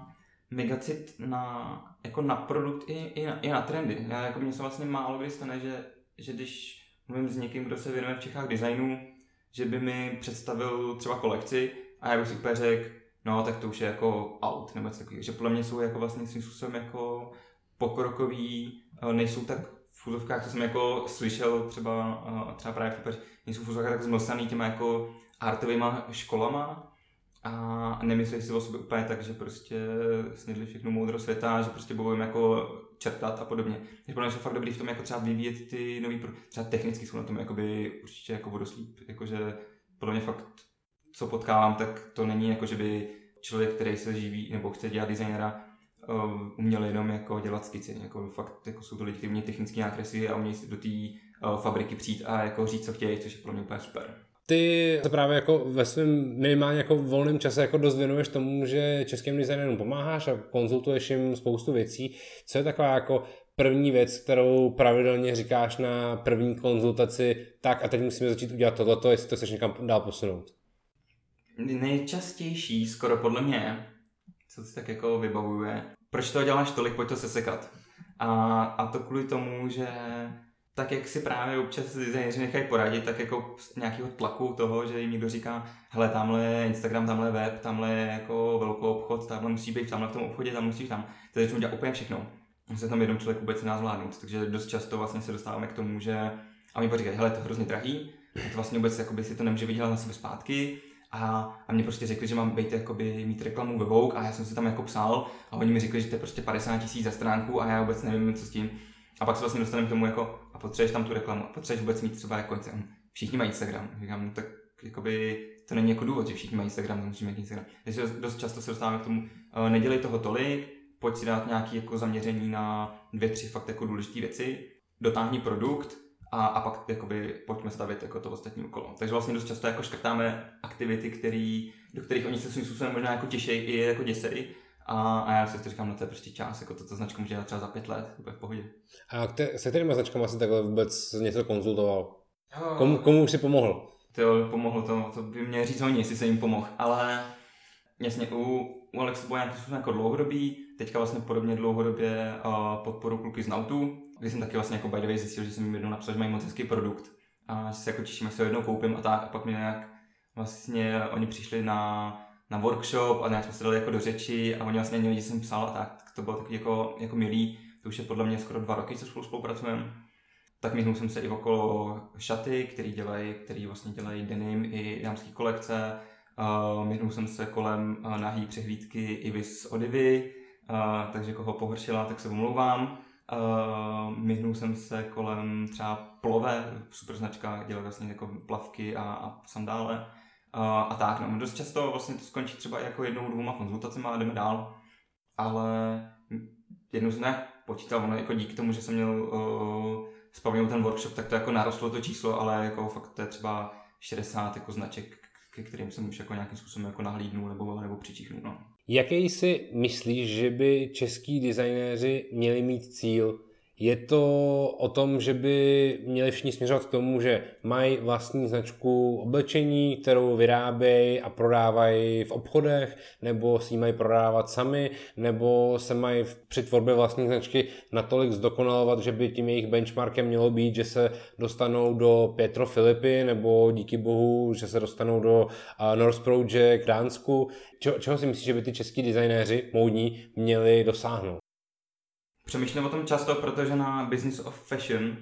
mega cit na, jako na produkt i, i, na, i na trendy. Já jako mně se vlastně málo kdy stane, že, že když mluvím s někým, kdo se věnuje v Čechách designu, že by mi představil třeba kolekci a já bych si úplně řekl, no tak to už je jako out nebo něco takového. Že podle mě jsou jako vlastně svým způsobem jako pokrokový, nejsou tak v fuzovkách, co jsem jako slyšel třeba, třeba právě v nejsou v fuzovkách tak zmlsaný těma jako artovýma školama a nemyslí si o sobě úplně tak, že prostě snědli všechno moudro světa, že prostě jim jako čertat a podobně. Takže podle mě jsou fakt dobrý v tom jako třeba vyvíjet ty nový, pro... třeba technicky jsou na tom jakoby určitě jako vodoslíp, jakože podle mě fakt co potkávám, tak to není jako, že by člověk, který se živí nebo chce dělat designera, uh, uměli jenom jako dělat skici. Jako fakt jako jsou to lidi, kteří technické nákresy a umějí do té uh, fabriky přijít a jako říct, co chtějí, což je pro mě úplně super. Ty se právě jako ve svém minimálně jako volném čase jako dost věnuješ tomu, že českým designérům pomáháš a konzultuješ jim spoustu věcí. Co je taková jako první věc, kterou pravidelně říkáš na první konzultaci, tak a teď musíme začít udělat tohleto, jestli to chceš někam dál posunout? Nejčastější, skoro podle mě, co si tak jako vybavuje, proč to děláš tolik, pojď to sesekat. A, a to kvůli tomu, že tak jak si právě občas designéři nechají poradit, tak jako z nějakého tlaku toho, že jim někdo říká, hele, tamhle je Instagram, tamhle je web, tamhle je jako velkou obchod, tamhle musí být, tamhle v tom obchodě, tam musíš tam. To začnou dělat úplně všechno. Se tam jeden člověk vůbec nedá zvládnout, takže dost často vlastně se dostáváme k tomu, že a mi říkají, hele, to je hrozně drahý, to vlastně vůbec jakoby, si to nemůže vydělat na sebe zpátky, a, a mě prostě řekli, že mám být, jakoby, mít reklamu ve Vogue a já jsem si tam jako psal a oni mi řekli, že to je prostě 50 tisíc za stránku a já vůbec nevím, co s tím. A pak se vlastně dostaneme k tomu, jako, a potřebuješ tam tu reklamu, a potřebuješ vůbec mít třeba jako všichni mají Instagram. Říkám, no tak jakoby, to není jako důvod, že všichni mají Instagram, to musíme mít Instagram. Takže dost často se dostáváme k tomu, uh, nedělej toho tolik, pojď si dát nějaké jako zaměření na dvě, tři fakt jako důležité věci, dotáhni produkt a, a pak jakoby pojďme stavit jako to ostatní okolo. Takže vlastně dost často jako škrtáme aktivity, který, do kterých oni se svým způsobem možná jako těšejí i jako děsej, a, a já si to říkám, no to je prostě čas, jako toto značka může dělat třeba za pět let, úplně v pohodě. A kte, se kterými značkami jsi takhle vůbec něco konzultoval? Komu, komu už si pomohl? To pomohlo, to, to by mě říct oni, jestli se jim pomohl, ale jasně u, u Alexa bylo nějaký jako dlouhodobý, teďka vlastně podobně dlouhodobě uh, podporu kluky z Nautu, kdy jsem taky vlastně jako by the way zjistil, že jsem jim jednou napsal, že mají moc hezký produkt a že se jako těším, až se ho jednou koupím a tak a pak mi nějak vlastně oni přišli na na workshop a nějak jsme se dali jako do řeči a oni vlastně nevědí, že jsem psal a tak, to bylo takový jako, jako milý, to už je podle mě skoro dva roky, co spolu spolupracujeme. Tak myhnul jsem se i okolo šaty, který dělají, který vlastně dělají denim i dámský kolekce. Uh, myhnul jsem se kolem uh, nahý přehlídky i z Odivy, uh, takže koho pohoršila, tak se omlouvám. Uh, myhnul jsem se kolem třeba Plove, super značka, dělá vlastně jako plavky a, a sandále a tak. No, dost často vlastně to skončí třeba jako jednou, dvouma konzultacemi a jdeme dál. Ale jednou jsem nějak počítal, ono jako díky tomu, že jsem měl uh, ten workshop, tak to jako narostlo to číslo, ale jako fakt to je třeba 60 jako značek, ke kterým jsem už jako nějakým způsobem jako nahlídnul nebo, nebo přičichnul. No. Jaký si myslíš, že by český designéři měli mít cíl je to o tom, že by měli všichni směřovat k tomu, že mají vlastní značku oblečení, kterou vyrábějí a prodávají v obchodech, nebo si ji mají prodávat sami, nebo se mají při tvorbě vlastní značky natolik zdokonalovat, že by tím jejich benchmarkem mělo být, že se dostanou do Pietro Filipy, nebo díky bohu, že se dostanou do North Project Dánsku. Čeho, čeho si myslíš, že by ty český designéři módní měli dosáhnout? Přemýšlím o tom často, protože na Business of Fashion uh,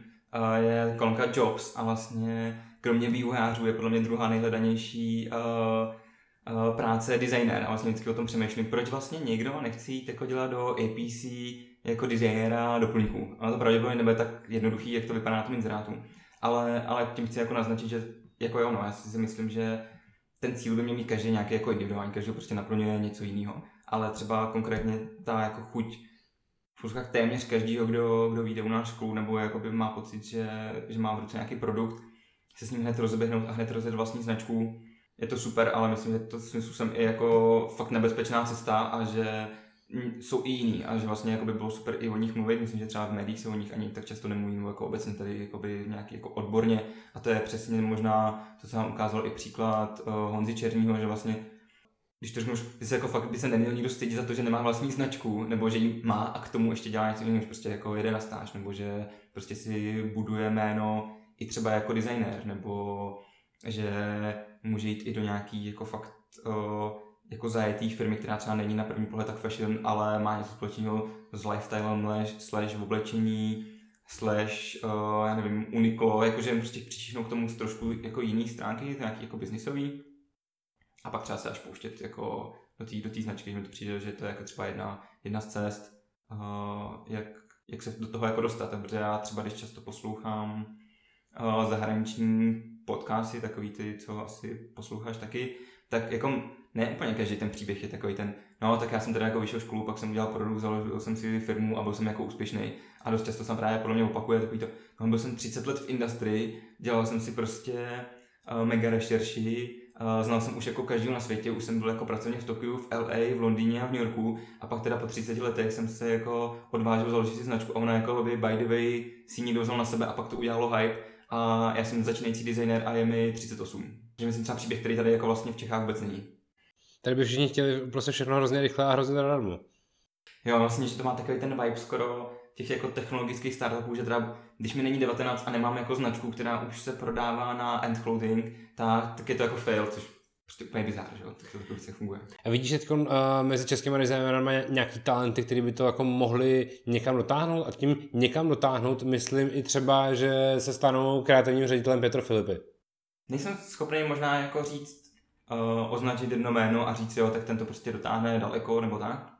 je kolonka Jobs a vlastně kromě vývojářů je podle mě druhá nejhledanější uh, uh, práce designér a vlastně vždycky o tom přemýšlím, proč vlastně někdo nechce jít jako dělat do APC jako designéra doplňků. Ale to pravděpodobně nebude tak jednoduchý, jak to vypadá na tom inzerátu. Ale, ale tím chci jako naznačit, že jako jo, no, já si myslím, že ten cíl by měl mít každý nějaký jako individuální, každý prostě naplňuje něco jiného. Ale třeba konkrétně ta jako chuť v téměř každýho, kdo, kdo vyjde u nás školu, nebo jakoby má pocit, že, že má v ruce nějaký produkt, se s ním hned rozeběhnout a hned rozjet vlastní značku. Je to super, ale myslím, že to svým způsobem i jako fakt nebezpečná cesta a že jsou i jiný a že vlastně by bylo super i o nich mluvit. Myslím, že třeba v médiích se o nich ani tak často nemluví, jako obecně tady jakoby nějaký jako odborně. A to je přesně možná, co se vám ukázal i příklad uh, Honzi Černího, že vlastně když to řeknu, by se jako fakt by se neměl nikdo stydit za to, že nemá vlastní značku, nebo že ji má a k tomu ještě dělá něco jiného, prostě jako jede na stáž, nebo že prostě si buduje jméno i třeba jako designer, nebo že může jít i do nějaký jako fakt uh, jako zajetý firmy, která třeba není na první pohled tak fashion, ale má něco společného s lifestylem, slash oblečení, slash, uh, já nevím, Uniqlo, jakože prostě přičišnou k tomu z trošku jako jiný stránky, nějaký jako biznisový a pak třeba se až pouštět jako do té do značky, mi to přijde, že to je jako třeba jedna, jedna z cest, uh, jak, jak se do toho jako dostat, protože já třeba když často poslouchám uh, zahraniční podcasty, takový ty, co asi posloucháš taky, tak jako ne úplně každý ten příběh je takový ten, no tak já jsem teda jako vyšel školu, pak jsem udělal produkt, založil jsem si firmu a byl jsem jako úspěšný. A dost často jsem právě podle mě opakuje takový to, no byl jsem 30 let v industrii, dělal jsem si prostě uh, mega rešerši, znal jsem už jako každého na světě, už jsem byl jako pracovník v Tokiu, v LA, v Londýně a v New Yorku a pak teda po 30 letech jsem se jako odvážil založit si značku a ona jako by by the way si někdo vzal na sebe a pak to udělalo hype a já jsem začínající designer a je mi 38. Že myslím třeba příběh, který tady jako vlastně v Čechách vůbec není. Tady by všichni chtěli prostě všechno hrozně rychle a hrozně zadarmo. Jo, vlastně, že to má takový ten vibe skoro těch jako technologických startupů, že teda, když mi není 19 a nemám jako značku, která už se prodává na end clothing, tak, tak je to jako fail, což prostě úplně bizár, že jo, tak to prostě funguje. A vidíš teď uh, mezi českými designerami nějaký talenty, který by to jako mohli někam dotáhnout a tím někam dotáhnout, myslím i třeba, že se stanou kreativním ředitelem Petro Filipy. Nejsem schopný možná jako říct, uh, označit jedno jméno a říct, jo, tak ten to prostě dotáhne daleko nebo tak.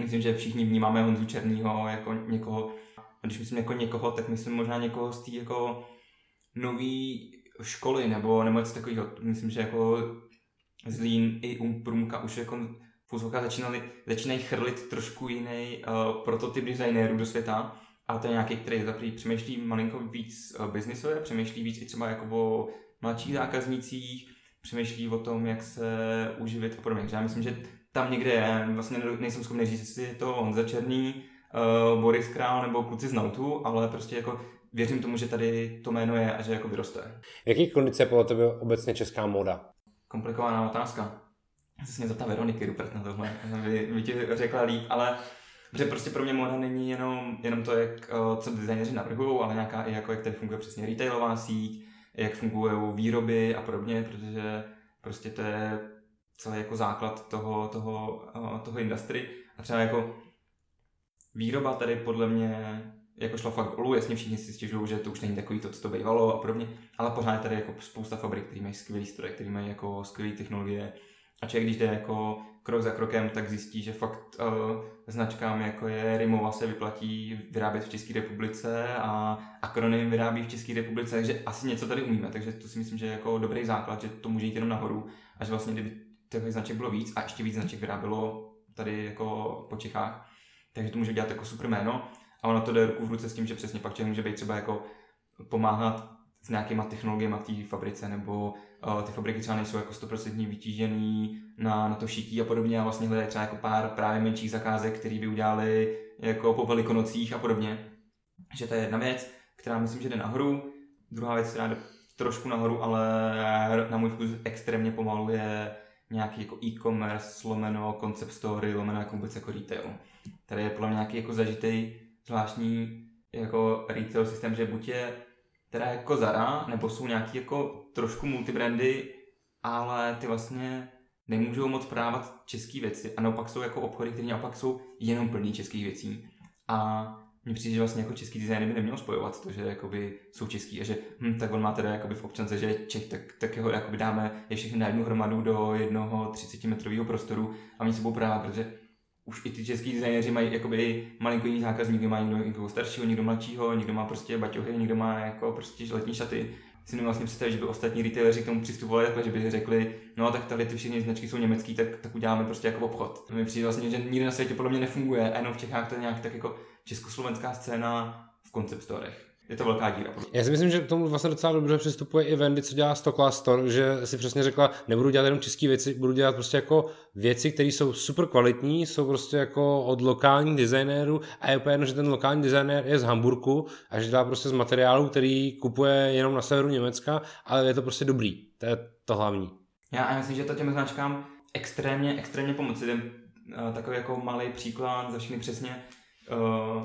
Myslím, že všichni vnímáme Honzu Černýho jako někoho, a když myslím jako někoho, tak myslím možná někoho z té jako nový školy nebo, nebo něco takového. Myslím, že jako Zlín i Umprumka už jako v začínali, začínají chrlit trošku jiný uh, prototyp designérů do světa a to je nějaký, který zaprý přemýšlí malinko víc uh, biznisově, přemýšlí víc i třeba jako o mladších zákaznících, přemýšlí o tom, jak se uživit a podobně. Já myslím, že tam někde je, vlastně nejsem schopný říct, jestli je to Honza Černý, uh, Boris Král nebo kluci z Nautu, ale prostě jako věřím tomu, že tady to jméno je a že jako vyroste. Jaký kondice je podle tebe obecně česká móda? Komplikovaná otázka. Se mě zeptá Veroniky Rupert na tohle, by, by ti řekla líp, ale že prostě pro mě móda není jenom, jenom to, jak, uh, co designéři navrhují, ale nějaká i jako, jak tady funguje přesně retailová síť, jak fungují výroby a podobně, protože prostě to je celý jako základ toho, toho, eh, toho industry. A třeba jako výroba tady podle mě jako šla fakt dolů, jasně všichni si stěžují, že to už není takový to, co to bývalo a podobně, ale pořád je tady jako spousta fabrik, které mají skvělý stroje, které mají jako skvělé technologie. A člověk, když jde jako krok za krokem, tak zjistí, že fakt uh, značkám jako je Rimova se vyplatí vyrábět v České republice a Akronym vyrábí v České republice, takže asi něco tady umíme, takže to si myslím, že je jako dobrý základ, že to může jít jenom nahoru a že vlastně kdyby těch značek bylo víc a ještě víc značek vyrábělo tady jako po Čechách, takže to může dělat jako super jméno a ono to jde ruku v ruce s tím, že přesně pak může být třeba jako pomáhat s nějakýma technologiemi v té fabrice, nebo uh, ty fabriky třeba nejsou jako 100% vytížený na, na to šití a podobně a vlastně hledají třeba jako pár právě menších zakázek, které by udělali jako po velikonocích a podobně. Že to je jedna věc, která myslím, že jde nahoru. Druhá věc, která jde trošku nahoru, ale na můj vkus extrémně pomalu je nějaký jako e-commerce, lomeno concept story, lomeno jako vůbec jako retail. Tady je podle mě nějaký jako zažitý zvláštní jako retail systém, že buď je teda jako Zara, nebo jsou nějaký jako trošku multibrandy, ale ty vlastně nemůžou moc prodávat české věci a naopak jsou jako obchody, které naopak jsou jenom plný českých věcí. A mně přijde, že vlastně jako český design by neměl spojovat to, že jakoby jsou český a že hm, tak on má teda jakoby v občance, že je Čech, tak, tak jeho jakoby dáme je všechny na jednu hromadu do jednoho 30 metrového prostoru a oni se budou prodávat, protože už i ty český designéři mají jakoby malinko jiný zákazníky, mají někdo, někdo staršího, někdo mladšího, někdo má prostě baťohy, někdo má jako prostě letní šaty. Si nevím vlastně představit, že by ostatní retaileri k tomu přistupovali takhle, že by řekli, no tak tady ty všechny značky jsou německý, tak, tak uděláme prostě jako obchod. Mi přijde vlastně, že nikde na světě podle mě nefunguje, a jenom v Čechách to je nějak tak jako československá scéna v concept storech je to velká díra. Já si myslím, že k tomu vlastně docela dobře přistupuje i Wendy, co dělá Stockla Store, že si přesně řekla, nebudu dělat jenom české věci, budu dělat prostě jako věci, které jsou super kvalitní, jsou prostě jako od lokálních designérů a je úplně jedno, že ten lokální designér je z Hamburku a že dělá prostě z materiálu, který kupuje jenom na severu Německa, ale je to prostě dobrý. To je to hlavní. Já myslím, že to těm značkám extrémně, extrémně pomoci. Jdem uh, takový jako malý příklad za všechny přesně. Uh,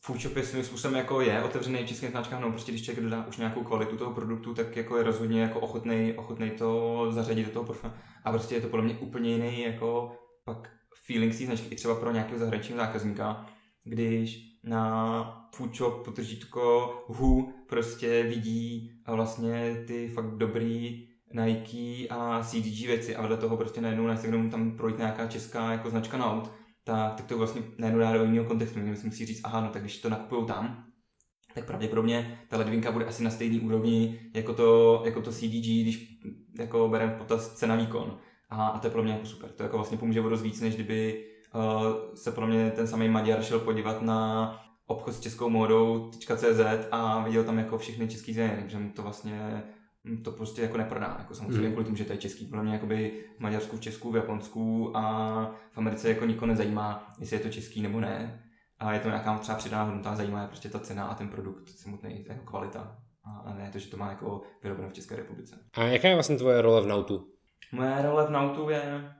Foodshop je svým způsobem jako je otevřený v českých značkách, no prostě když člověk dodá už nějakou kvalitu toho produktu, tak jako je rozhodně jako ochotný, ochotný to zařadit do toho portfolia. A prostě je to podle mě úplně jiný jako pak feeling té značky i třeba pro nějakého zahraničního zákazníka, když na Foodshop potržítko HU prostě vidí vlastně ty fakt dobrý Nike a CDG věci a vedle toho prostě najednou na Instagramu tam projít nějaká česká jako značka Naut tak, tak to vlastně najednou dá do jiného kontextu. Někdo si musí říct, aha, no tak když to nakupují tam, tak pravděpodobně ta ledvinka bude asi na stejné úrovni jako to, jako to CDG, když jako bereme v potaz cena výkon. A, a to je pro mě jako super. To jako vlastně pomůže o víc, než kdyby uh, se pro mě ten samý Maďar šel podívat na obchod s českou módou .cz a viděl tam jako všechny český změny, že mu to vlastně to prostě jako neprodá, jako samozřejmě mm. kvůli tomu, že to je český. Podle mě jakoby v Maďarsku, v Česku, v Japonsku a v Americe jako nikoho nezajímá, jestli je to český nebo ne. A je to nějaká třeba přidaná hodnota, zajímá je prostě ta cena a ten produkt samotný, jako kvalita. A ne to, že to má jako vyrobeno v České republice. A jaká je vlastně tvoje role v Nautu? Moje role v Nautu je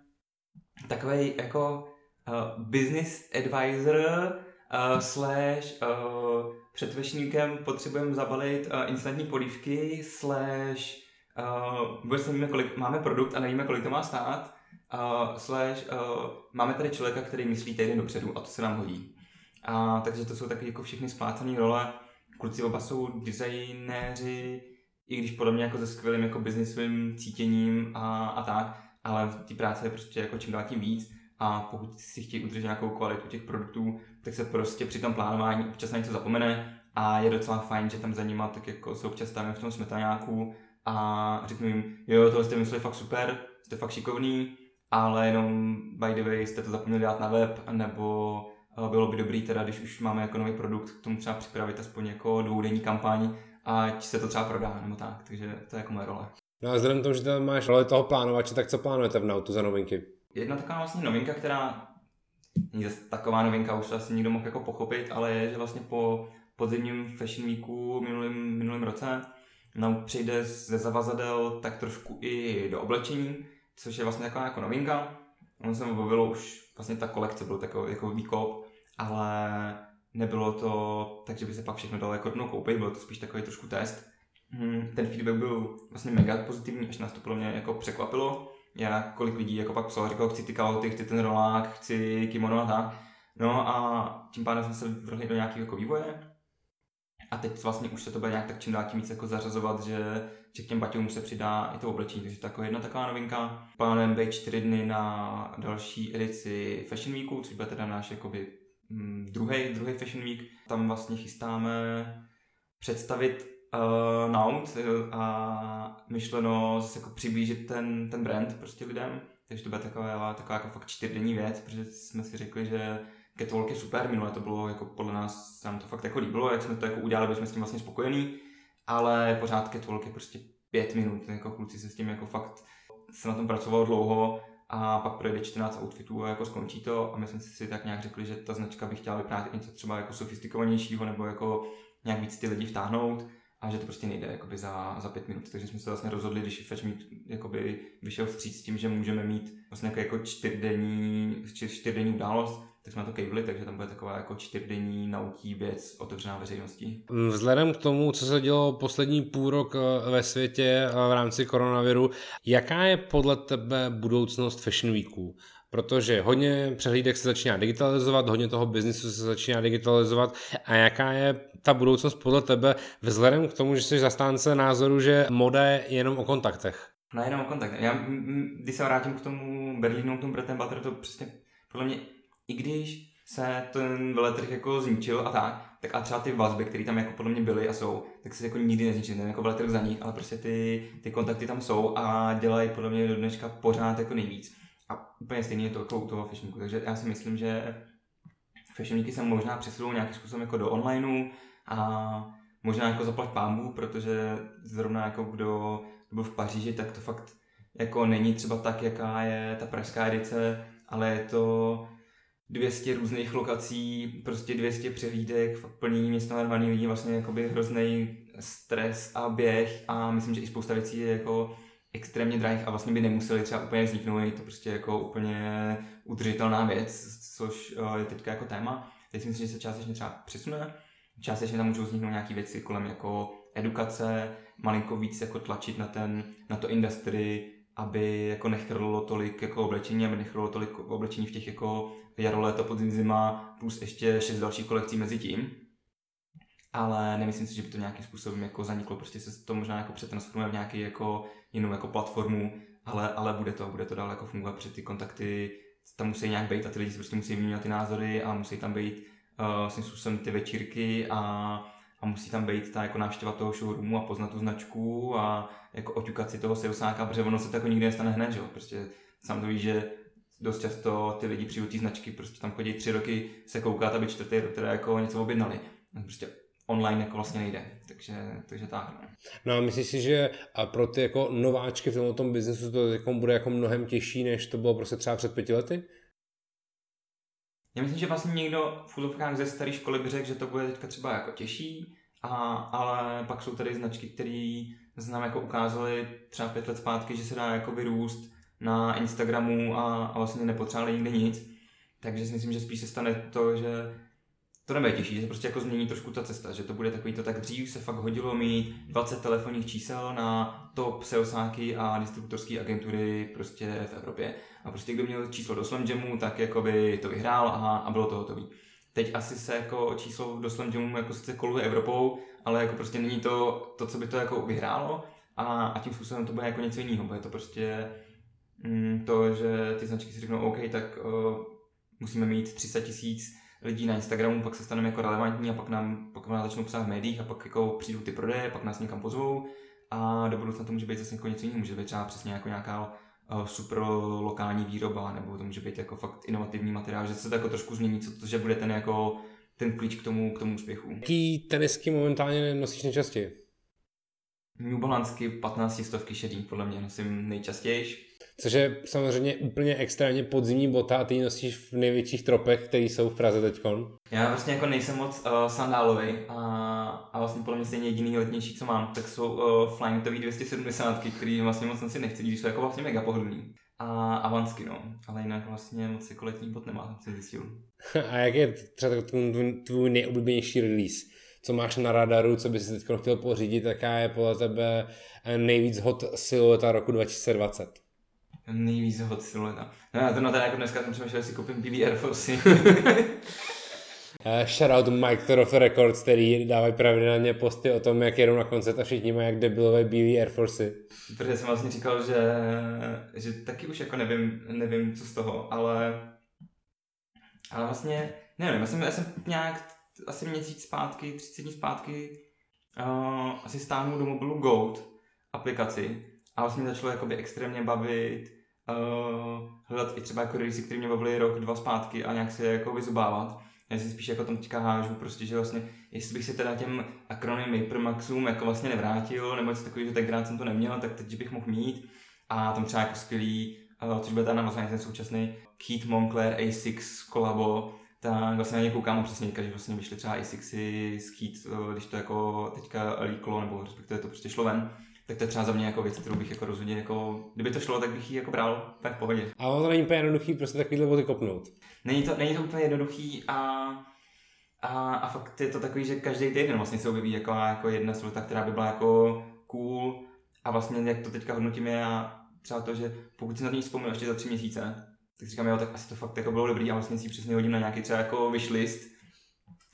takový jako uh, business advisor uh, slash uh, před vešníkem potřebujeme zabalit uh, instantní polívky slash uh, vůbec nevíme, kolik máme produkt a nevíme, kolik to má stát uh, slash uh, máme tady člověka, který myslí týden dopředu a to se nám hodí. A, takže to jsou taky jako všechny splácené role. Kluci oba jsou designéři, i když podle mě jako se skvělým jako biznisovým cítěním a, a tak, ale v té práce je prostě jako čím dál tím víc a pokud si chtějí udržet nějakou kvalitu těch produktů, tak se prostě při tom plánování občas na něco zapomene a je docela fajn, že tam za nima tak jako se občas tam v tom smetaňáku a řeknu jim, jo, tohle jste mysleli fakt super, jste fakt šikovný, ale jenom by the way jste to zapomněli dát na web, nebo eh, bylo by dobrý teda, když už máme jako nový produkt, k tomu třeba připravit aspoň jako dvoudenní kampaň, ať se to třeba prodá, nebo tak, takže to je jako moje role. No a vzhledem k tomu, že tam máš roli toho plánovače, tak co plánujete v Nautu za novinky? Jedna taková vlastně novinka, která taková novinka, už to asi nikdo mohl jako pochopit, ale je, že vlastně po podzimním Fashion Weeku minulým, minulým roce nám přijde ze zavazadel tak trošku i do oblečení, což je vlastně taková jako novinka. Ono se bavilo už, vlastně ta kolekce byl takový jako výkop, ale nebylo to tak, že by se pak všechno dalo jako rovnou koupit, bylo to spíš takový trošku test. Hmm, ten feedback byl vlastně mega pozitivní, až nás to pro mě jako překvapilo. Já kolik lidí jako pak psalo, říkal, chci ty kalhoty, chci ten rolák, chci kimono a tak. No a tím pádem jsme se vrhli do nějakého jako vývoje. A teď vlastně už se to bude nějak tak čím dál tím víc jako zařazovat, že, že k těm baťům se přidá i to oblečení. Takže to je jedna taková novinka. Plánujeme být čtyři dny na další edici Fashion Weeku, což bude teda náš jakoby druhý, mm, druhý Fashion Week. Tam vlastně chystáme představit uh, Naut uh, a myšleno zase jako přiblížit ten, ten brand prostě lidem. Takže to bude taková, taková jako fakt čtyřdenní věc, protože jsme si řekli, že Catwalk je super, minule to bylo jako podle nás, se nám to fakt jako líbilo, jak jsme to jako udělali, byli jsme s tím vlastně spokojení, ale pořád Catwalk je prostě pět minut, jako kluci se s tím jako fakt se na tom pracovalo dlouho a pak projde 14 outfitů a jako skončí to a my jsme si tak nějak řekli, že ta značka by chtěla vyprávět něco třeba jako sofistikovanějšího nebo jako nějak víc ty lidi vtáhnout a že to prostě nejde jakoby za, za pět minut. Takže jsme se vlastně rozhodli, když Fetch Meet jakoby vyšel vstříc s tím, že můžeme mít vlastně jako, jako čtyřdenní, čtyřdenní událost, tak jsme to kejvli, takže tam bude taková jako čtyřdenní nautí věc otevřená veřejnosti. Vzhledem k tomu, co se dělo poslední půl rok eh, ve světě eh, v rámci koronaviru, jaká je podle tebe budoucnost Fashion Weeku? Protože hodně přehlídek se začíná digitalizovat, hodně toho biznisu se začíná digitalizovat a jaká je ta budoucnost podle tebe vzhledem k tomu, že jsi zastánce názoru, že moda je jenom o kontaktech? No jenom o kontaktech. Já, když se vrátím k tomu Berlínu, k tomu Bretem Butter, to přesně podle mě, i když se ten veletrh jako zničil a tak, tak a třeba ty vazby, které tam jako podle mě byly a jsou, tak se jako nikdy nezničily, ten jako veletrh za nich, ale prostě ty, ty kontakty tam jsou a dělají podle mě do dneška pořád jako nejvíc. Úplně stejně je to jako u toho fashionku, takže já si myslím, že fashionníky se možná přesunou nějakým způsobem jako do onlineu a možná jako zaplať pámbu, protože zrovna jako kdo byl v Paříži, tak to fakt jako není třeba tak, jaká je ta pražská edice, ale je to 200 různých lokací, prostě 200 přehlídek, fakt plný město narvaný lidí, vlastně jakoby hrozný stres a běh. A myslím, že i spousta věcí je jako extrémně drahých a vlastně by nemuseli třeba úplně vzniknout, je to prostě jako úplně udržitelná věc, což eh, je teďka jako téma. Teď si myslím, že se částečně třeba přesune, částečně tam můžou vzniknout nějaké věci kolem jako edukace, malinko víc jako tlačit na, ten, na to industry, aby jako nechrlilo tolik jako oblečení, aby nechrlilo tolik oblečení v těch jako jaro, léto, podzim, zima, plus ještě šest dalších kolekcí mezi tím. Ale nemyslím si, že by to nějakým způsobem jako zaniklo, prostě se to možná jako přetransformuje v nějaký jako jinou jako platformu, ale, ale bude to, bude to dál jako fungovat, protože ty kontakty tam musí nějak být a ty lidi prostě musí vyměnit ty názory a musí tam být uh, svým způsobem ty večírky a, a musí tam být ta jako návštěva toho showroomu a poznat tu značku a jako oťukat si toho salesáka, protože ono se to jako nikdy nestane hned, že jo? Prostě sám to víš, že dost často ty lidi přijdu značky, prostě tam chodí tři roky se koukat, aby čtvrtý rok teda jako něco objednali. Prostě online jako vlastně nejde, takže, takže tak. No. no a myslíš si, že a pro ty jako nováčky v tomto biznesu to jako bude jako mnohem těžší, než to bylo prostě třeba před pěti lety? Já myslím, že vlastně někdo v úzovkách ze staré školy by řekl, že to bude teďka třeba jako těžší, a, ale pak jsou tady značky, které znám jako ukázali třeba pět let zpátky, že se dá jako vyrůst na Instagramu a, a vlastně nepotřebovali nikdy nic. Takže si myslím, že spíš se stane to, že to nebude těžší, že se prostě jako změní trošku ta cesta, že to bude takový to tak dřív se fakt hodilo mít 20 telefonních čísel na top salesáky a distributorské agentury prostě v Evropě. A prostě kdo měl číslo do Slam Jamu, tak jako by to vyhrál a, a bylo to hotové. Teď asi se jako číslo do Slam Jamu jako sice koluje Evropou, ale jako prostě není to, to co by to jako vyhrálo a, a tím způsobem to bude jako něco jiného. Bude to prostě mm, to, že ty značky si řeknou OK, tak uh, musíme mít 300 tisíc lidí na Instagramu, pak se staneme jako relevantní a pak nám, pak nám začnou psát v médiích a pak jako přijdou ty prodeje, pak nás někam pozvou a do budoucna to může být zase jako něco jiného, může být třeba přesně jako nějaká uh, super lokální výroba, nebo to může být jako fakt inovativní materiál, že se to jako trošku změní, co to, že bude ten jako ten klíč k tomu, k tomu úspěchu. Jaký tenisky momentálně nosíš nejčastěji? New Balance 15 stovky šedý, podle mě nosím nejčastěji. Což je samozřejmě úplně extrémně podzimní bota a ty ji nosíš v největších tropech, které jsou v Praze teďkon. Já vlastně jako nejsem moc uh, sandálový a, a vlastně podle mě stejně jediný letnější, co mám, tak jsou uh, Flyingtový 270, který vlastně moc si nechci, když jsou jako vlastně mega pohodlný. A Avansky, no. Ale jinak vlastně moc jako letní bot nemá, jsem zjistil. a jak je třeba tvůj, tvůj nejoblíbenější release? Co máš na radaru, co bys teď chtěl pořídit, jaká je podle tebe nejvíc hot silueta roku 2020? Nejvíc hot silueta. No já to na teda jako dneska jsem přemýšlel, si koupím BB Air Force. Uh, shoutout Mike Thoroff Records, který dávají pravidelně posty o tom, jak jedou na koncert a všichni mají jak debilové bílé Air Force. Protože jsem vlastně říkal, že, že taky už jako nevím, nevím co z toho, ale, ale vlastně, nevím, já jsem, já jsem nějak asi měsíc zpátky, 30 dní zpátky uh, asi stáhnul do mobilu Goat aplikaci a vlastně mě začalo jakoby extrémně bavit uh, hledat i třeba jako release, které mě bavily rok, dva zpátky a nějak se jako vyzubávat. Já si spíš jako tam teďka hážu, prostě, že vlastně, jestli bych se teda těm akronymy Maxum jako vlastně nevrátil, nebo něco takového, že tenkrát jsem to neměl, tak teď bych mohl mít. A tam třeba jako skvělý, uh, což bude teda vlastně ten současný Keith Moncler A6 kolabo, tak vlastně na ně koukám přesně že vlastně vyšly třeba A6 z Keith, když to jako teďka líklo, nebo respektive to prostě šlo ven tak to je třeba za mě jako věc, kterou bych jako rozhodně jako, kdyby to šlo, tak bych ji jako bral tak v pohodě. A ono to není úplně jednoduchý prostě takovýhle boty kopnout. Není to, není to úplně jednoduchý a, a, a fakt je to takový, že každý týden vlastně se objeví jako, jako jedna slota, která by byla jako cool a vlastně jak to teďka hodnotím je a třeba to, že pokud si na ní vzpomenu ještě za tři měsíce, tak říkám, jo, tak asi to fakt jako bylo dobrý a vlastně si přesně hodím na nějaký třeba jako wishlist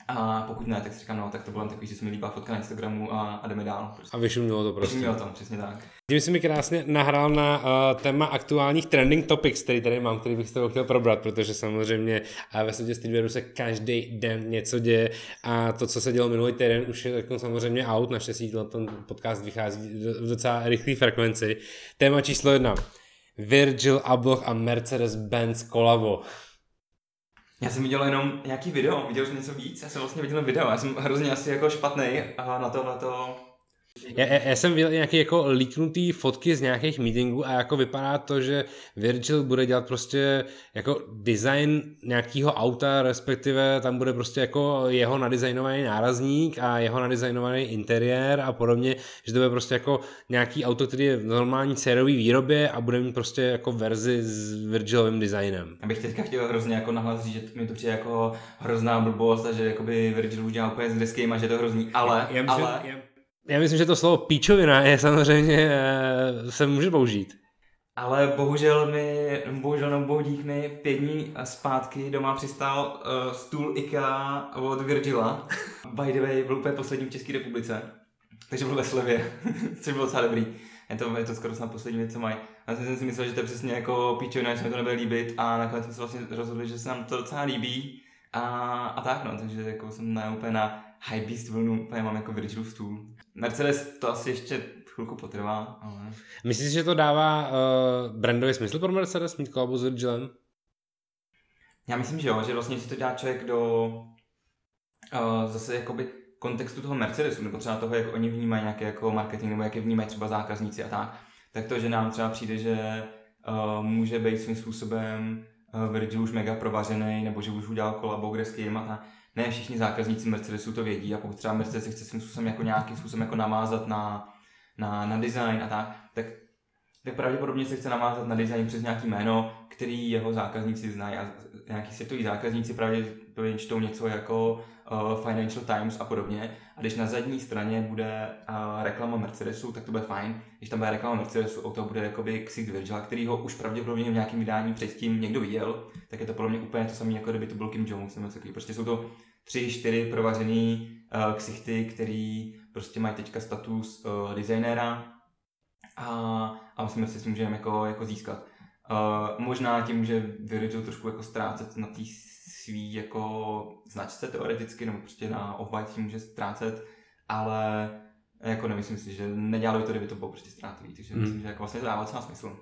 a pokud ne, tak si říkám, no, tak to bylo takový, že se mi líbá fotka na Instagramu a, a jdeme dál. Prostě. A vyšumilo to prostě. Vyšumilo to, přesně tak. Tím si mi krásně nahrál na uh, téma aktuálních trending topics, který tady mám, který bych s tebou chtěl probrat, protože samozřejmě uh, ve světě streetwearu se každý den něco děje a to, co se dělo minulý týden, už je tak samozřejmě out, naštěstí ten podcast vychází v docela rychlé frekvenci. Téma číslo jedna. Virgil Abloh a Mercedes-Benz kolabo. Já jsem viděl jenom nějaký video, viděl jsem něco víc, já jsem vlastně viděl video, já jsem hrozně asi jako špatný na tohleto já, já, já jsem viděl nějaké jako líknutý fotky z nějakých meetingů a jako vypadá to, že Virgil bude dělat prostě jako design nějakého auta, respektive tam bude prostě jako jeho nadizajnovaný nárazník a jeho nadizajnovaný interiér a podobně, že to bude prostě jako nějaký auto, který je v normální sériové výrobě a bude mít prostě jako verzi s Virgilovým designem. Já bych teďka chtěl hrozně jako nahlas říct, že mi to přijde jako hrozná blbost a že jakoby Virgil už dělá úplně s deským a že to hrozný, ale, já myslím, ale... Já já myslím, že to slovo píčovina je samozřejmě, eh, se může použít. Ale bohužel mi, bohužel nebo bohu mi, pět dní zpátky doma přistál uh, stůl IKEA od Virgila. By the way, byl úplně poslední v České republice. Takže byl ve slevě, což bylo docela dobrý. Je to, je to skoro snad poslední věc, co mají. A jsem si myslel, že to je přesně jako píčovina, že mi to nebude líbit a nakonec jsme se vlastně rozhodli, že se nám to docela líbí. A, a tak no, takže jako jsem na úplně na Beast vlnu, úplně mám jako Virgilův stůl. Mercedes to asi ještě chvilku potrvá, ale... Myslíš, že to dává uh, brandový smysl pro Mercedes mít kolabu s Virgilem? Já myslím, že jo, že vlastně si to dělá člověk do uh, zase jakoby kontextu toho Mercedesu, nebo třeba toho, jak oni vnímají nějaké jako marketing, nebo jak je vnímají třeba zákazníci a tak, tak to, že nám třeba přijde, že uh, může být svým způsobem uh, Virgil už mega provařený, nebo že už udělal kolabo kde s kým a tak. Ne všichni zákazníci Mercedesu to vědí a pokud třeba Mercedes chce svým způsobem jako nějakým způsobem jako namázat na, na, na design a tak, tak tak pravděpodobně se chce navázat na design přes nějaký jméno, který jeho zákazníci znají a nějaký světoví zákazníci pravděpodobně čtou něco jako uh, Financial Times a podobně. A když na zadní straně bude uh, reklama Mercedesu, tak to bude fajn. Když tam bude reklama Mercedesu, o to bude jakoby Xig Virgil, který ho už pravděpodobně v nějakém vydání předtím někdo viděl, tak je to podle mě úplně to samé, jako kdyby to byl Kim Jones nebo. Prostě jsou to tři, čtyři provařený uh, ksichty, který prostě mají teďka status uh, designéra a, a myslím, že si můžeme jako, jako získat. Uh, možná tím, že Virgil trošku jako ztrácet na té svý jako značce teoreticky, nebo prostě na off tím může ztrácet, ale jako nemyslím si, že nedělali by to, kdyby to bylo prostě ztrátový, takže hmm. myslím, že jako vlastně to dává celá smysl.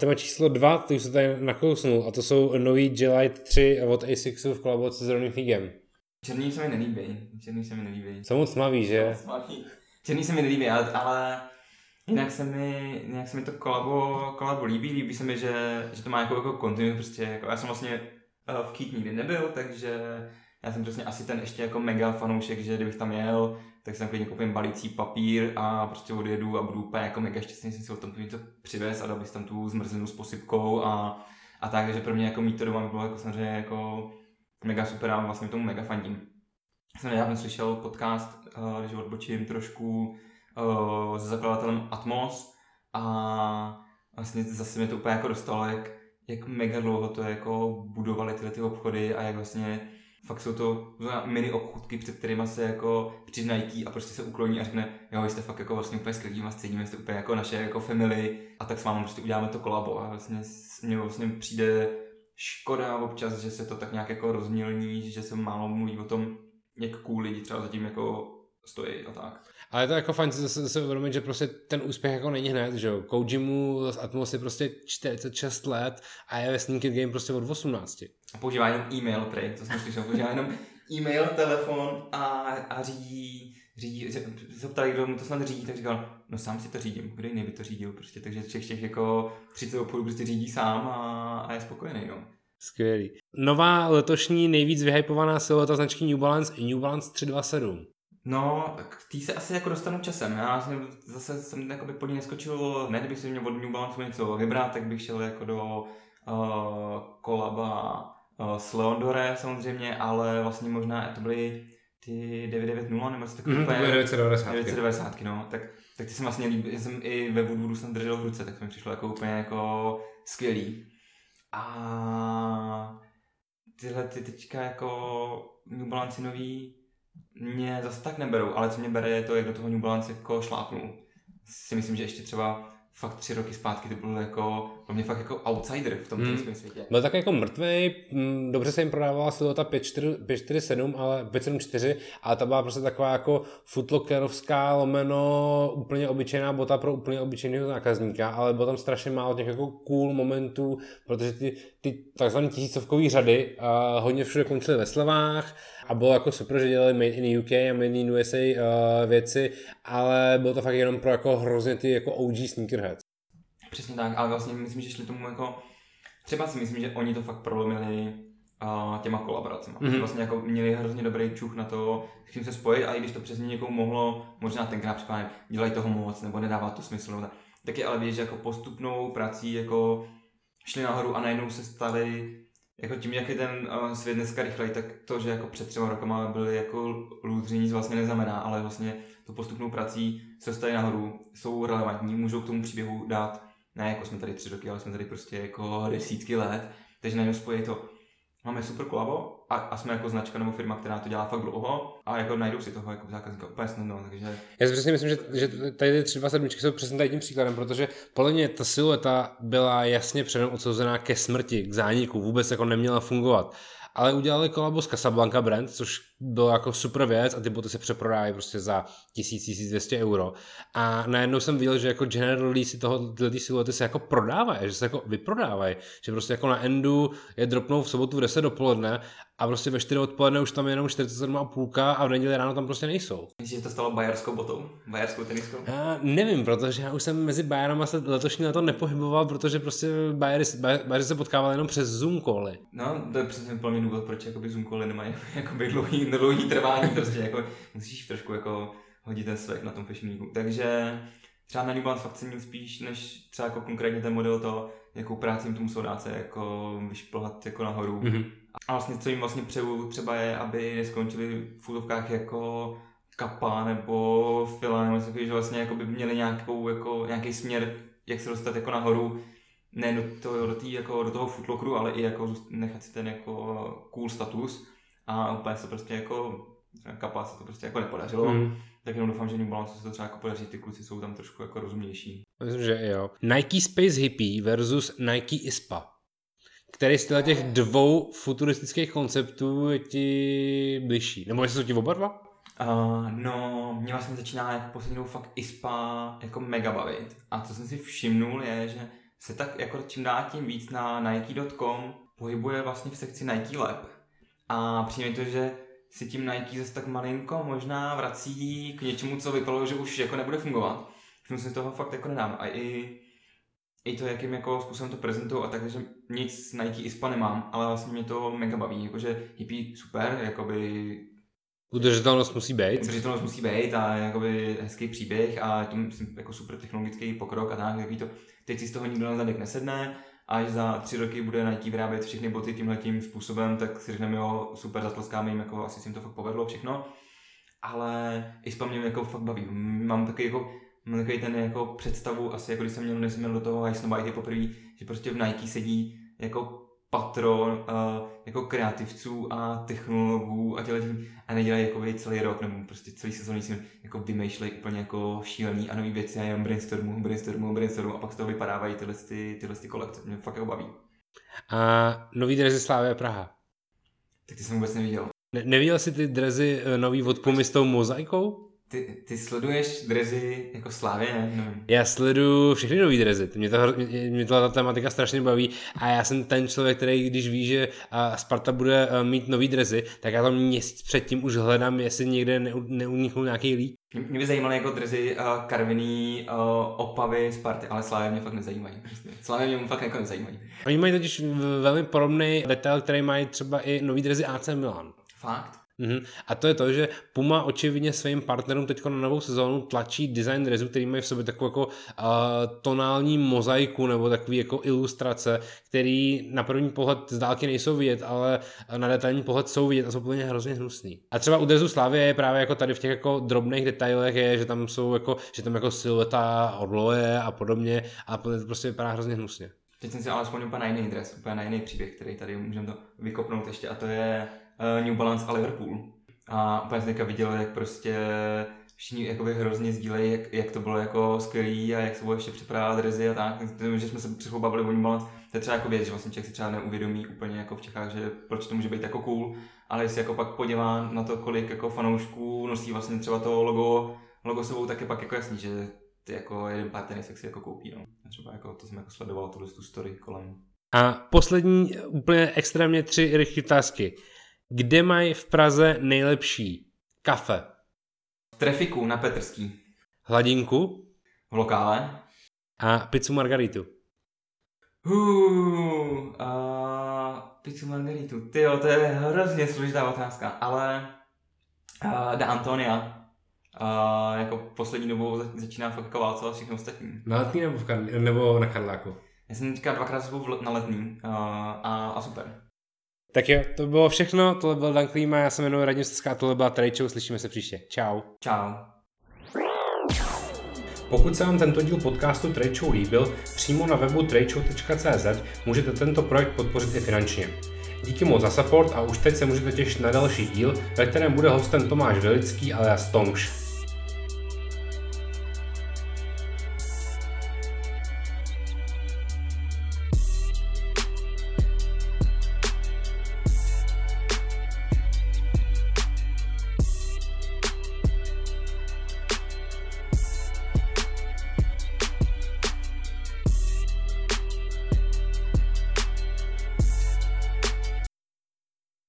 Téma číslo dva, ty už se tady nakousnul, a to jsou nový G-Lite 3 od ASICSu v kolaboraci s Ronnie Figem. Černý se mi nelíbí, černý se mi nelíbí. Jsou moc tmavý, že? Černý se mi nelíbí, ale, ale Jinak se mi, jinak se mi to kolabo, kolabo líbí, líbí se mi, že, že to má jako, jako kontinu, prostě jako, já jsem vlastně uh, v Kít nikdy nebyl, takže já jsem přesně asi ten ještě jako mega fanoušek, že kdybych tam jel, tak jsem klidně koupím balící papír a prostě odjedu a budu úplně jako mega šťastný, jsem si o tom něco přivez a dal bych tam tu zmrzlinu s posypkou a, a tak, takže pro mě jako mít to doma bylo jako samozřejmě jako mega super a vlastně tomu mega fandím. Jsem nedávno slyšel podcast, uh, když odbočím trošku, uh, s zakladatelem Atmos a vlastně zase mě to úplně jako dostalo, jak, jak mega dlouho to jako budovali tyhle ty obchody a jak vlastně fakt jsou to mini obchůdky, před kterými se jako přiznají a prostě se ukloní a řekne, jo, jste fakt jako vlastně úplně skvělí a středíme, jste úplně jako naše jako family a tak s vámi prostě uděláme to kolabo a vlastně mně vlastně přijde škoda občas, že se to tak nějak jako rozmělní, že se málo mluví o tom, jak cool lidi třeba zatím jako stojí a tak. Ale to je jako fajn se, se uvědomit, že prostě ten úspěch jako není hned, že jo. Kojimu z Atmos je prostě 46 let a je ve Sneaker Game prostě od 18. A používá jenom e-mail, prej, to jsem slyšel, používá jenom e-mail, telefon a, a řídí, řídí, se ptali, kdo mu to snad řídí, tak říkal, no sám si to řídím, kdo jiný by to řídil prostě, takže těch, těch jako 30 obchodů prostě řídí sám a, a je spokojený, no. Skvělý. Nová letošní nejvíc vyhypovaná silota značky New Balance New Balance 327. No, k tý se asi jako dostanu časem. Já jsem, zase jsem jakoby po ní neskočil, ne kdybych si měl od New Balance něco vybrat, tak bych šel jako do uh, kolaba uh, s Leondore samozřejmě, ale vlastně možná to byly ty 990 nebo co takové. Mm, 990. 990, no. Tak, tak ty jsem vlastně líbí, jsem i ve Woodwoodu jsem držel v ruce, tak to mi přišlo jako úplně jako skvělý. A tyhle ty teďka jako New Balance nový mě zase tak neberou, ale co mě bere je to, jak do toho New Balance jako šlápnu. Si myslím, že ještě třeba fakt tři roky zpátky to bylo jako, pro mě fakt jako outsider v tom hmm. světě. Byl tak jako mrtvý, mm, dobře se jim prodávala silota 547, ale 574, ale ta byla prostě taková jako footlockerovská lomeno úplně obyčejná bota pro úplně obyčejného zákazníka, ale bylo tam strašně málo těch jako cool momentů, protože ty, ty takzvané tisícovkové řady uh, hodně všude končily ve slevách a bylo jako super, že dělali Made in UK a Made in USA uh, věci, ale bylo to fakt jenom pro jako hrozně ty jako OG sneakerheads. Přesně tak, ale vlastně myslím, že šli tomu jako, třeba si myslím, že oni to fakt prolomili uh, těma kolaboracemi. Mm-hmm. Vlastně jako měli hrozně dobrý čuch na to, s kým se spojit a i když to přesně někomu mohlo, možná tenkrát případně dělají toho moc nebo nedává to smysl, tak, tak je ale vidět, že jako postupnou prací jako šli nahoru a najednou se stali jako tím, jak je ten uh, svět dneska rychlej, tak to, že jako před třema rokama byli jako lůdři, nic vlastně neznamená, ale vlastně to postupnou prací se dostali nahoru, jsou relevantní, můžou k tomu příběhu dát, ne jako jsme tady tři roky, ale jsme tady prostě jako desítky let, takže najednou spojí to máme super kolabo a, a, jsme jako značka nebo firma, která to dělá fakt dlouho a jako najdou si toho jako zákazníka úplně snadno, takže... Já si přesně myslím, že, že tady ty tři dva sedmičky jsou přesně tady tím příkladem, protože podle mě ta silueta byla jasně předem odsouzená ke smrti, k zániku, vůbec jako neměla fungovat. ale udělali kolabo s Casablanca Brand, což bylo jako super věc a ty boty se přeprodávají prostě za 1000-1200 euro. A najednou jsem viděl, že jako generally si toho, tyhle ty siluety se jako prodávají, že se jako vyprodávají, že prostě jako na Endu je dropnou v sobotu v 10 dopoledne a prostě ve 4 odpoledne už tam je jenom 47,5 a v neděli ráno tam prostě nejsou. Myslíš, že to stalo bajarskou botou? Bajarskou teniskou? Já nevím, protože já už jsem mezi Bayerama se letošní leto nepohyboval, protože prostě Bayery, Bayery se potkávali jenom přes Zoom cally. No, to je přesně plný důvod, proč jakoby Zoom cally nemají jakoby dlouhý, dlouhý trvání, prostě jako musíš trošku jako hodit ten svek na tom Fashion Weeku. Takže třeba na New Balance fakt cením spíš, než třeba jako konkrétně ten model to, jakou práci jim to muselo dát se jako vyšplhat jako nahoru. Mm-hmm. A vlastně co jim vlastně přeju třeba je, aby neskončili v útovkách jako kapa nebo fila, nebo takový, že vlastně jako by měli nějakou, jako, nějaký směr, jak se dostat jako nahoru, ne do, to, do, tý, jako, do toho footlockeru, ale i jako nechat si ten jako cool status a úplně se prostě jako kapa se to prostě jako nepodařilo. Mm. Tak jenom doufám, že New Balance se to třeba jako podaří, ty kluci jsou tam trošku jako rozumnější. Myslím, že jo. Nike Space Hippie versus Nike ISPA. Který z těch dvou futuristických konceptů je ti bližší? Nebo jestli jsou ti oba dva? Uh, no, mě vlastně začíná jako poslední fakt ISPA jako mega bavit. A co jsem si všimnul je, že se tak jako čím dál tím víc na Nike.com pohybuje vlastně v sekci Nike Lab. A přijde to, že si tím Nike zase tak malinko možná vrací k něčemu, co vypadalo, že už jako nebude fungovat. Všiml si toho fakt jako nedám. A i, i to, jakým jako způsobem to prezentují a tak, že nic Nike ISPA nemám, ale vlastně mě to mega baví. Jakože hippie super, jakoby Udržitelnost musí být. Udržitelnost musí být a jakoby hezký příběh a tím jako super technologický pokrok a tak, takový to, teď si z toho nikdo na zadek nesedne, až za tři roky bude Nike vyrábět všechny boty tímhle tím způsobem, tak si řekneme, jo, super, zatleskáme jim, jako asi si jim to fakt povedlo všechno. Ale i mě jako fakt baví. Mám takový jako mám takový ten jako představu, asi jako když jsem měl, než jsem měl do toho High poprvé, že prostě v Nike sedí jako patron uh, jako kreativců a technologů a těle a nedělají jako celý rok nebo prostě celý sezóny si jako vymýšlejí úplně jako šílený a nový věci a jenom brainstormu, brainstormu, brainstormu a pak z toho vypadávají tyhle, ty, tyhle ty kolekce. Mě fakt jako baví. A nový drezy Slávě Praha. Tak ty jsem vůbec neviděl. Ne- neviděl jsi ty drezy eh, nový od Pumy s tou mozaikou? Ty, ty sleduješ drezy jako Slávě, ne? No. Já sleduju všechny nový drezy, mě, to, mě, mě ta tematika strašně baví a já jsem ten člověk, který když ví, že Sparta bude e, mít nový drezy, tak já tam měsíc předtím už hledám, jestli někde neuniknul nějaký lík. Mě by zajímaly jako drezy uh, karviný uh, opavy Sparty, ale Slávě mě fakt nezajímají. Slávě mě fakt jako nezajímají. Oni mají totiž velmi podobný detail, který mají třeba i nový drezy AC Milan. Fakt? Mm-hmm. A to je to, že Puma očividně svým partnerům teď na novou sezónu tlačí design rezu, který mají v sobě takovou jako uh, tonální mozaiku nebo takový jako ilustrace, který na první pohled z dálky nejsou vidět, ale na detailní pohled jsou vidět a jsou úplně hrozně hnusný. A třeba u Drezu Slavie je právě jako tady v těch jako drobných detailech je, že tam jsou jako, že tam jako silueta orloje a podobně a to prostě vypadá hrozně hnusně. Teď jsem si ale vzpomněl úplně na jiný dres, úplně na jiný příběh, který tady můžeme to vykopnout ještě a to je New Balance a Liverpool. A úplně jsem viděl, jak prostě všichni jakoby hrozně sdílejí, jak, jak, to bylo jako skvělý a jak se bylo ještě připravovat drezy a tak. Že jsme se před bavili o New Balance, to je třeba jako věc, že vlastně člověk si třeba neuvědomí úplně jako v Čechách, že proč to může být jako cool, ale jestli jako pak podívá na to, kolik jako fanoušků nosí vlastně třeba to logo, logo sebou, tak je pak jako jasný, že ty jako jeden pár tenisek si jako koupí, no. Třeba jako to jsem jako sledoval tu story kolem. A poslední úplně extrémně tři rychlé otázky. Kde mají v Praze nejlepší kafe? V Trefiku na Petrský. Hladinku? V lokále. A pizzu margaritu? Uh, uh, pizzu margaritu. Ty to je hrozně složitá otázka, ale uh, da Antonia. Uh, jako poslední dobou začíná fakt jako válcovat všechno ostatní. Na letní nebo, v Karli, nebo na Karláku? Já jsem teďka dvakrát na letní uh, a, a super. Tak jo, to bylo všechno, tohle byl Dan Klíma, já se jmenuji Radim Seská, tohle byla Trade slyšíme se příště. Čau. Čau. Pokud se vám tento díl podcastu Show líbil, přímo na webu tradeshow.cz můžete tento projekt podpořit i finančně. Díky moc za support a už teď se můžete těšit na další díl, ve kterém bude hostem Tomáš Velický alias Tomš.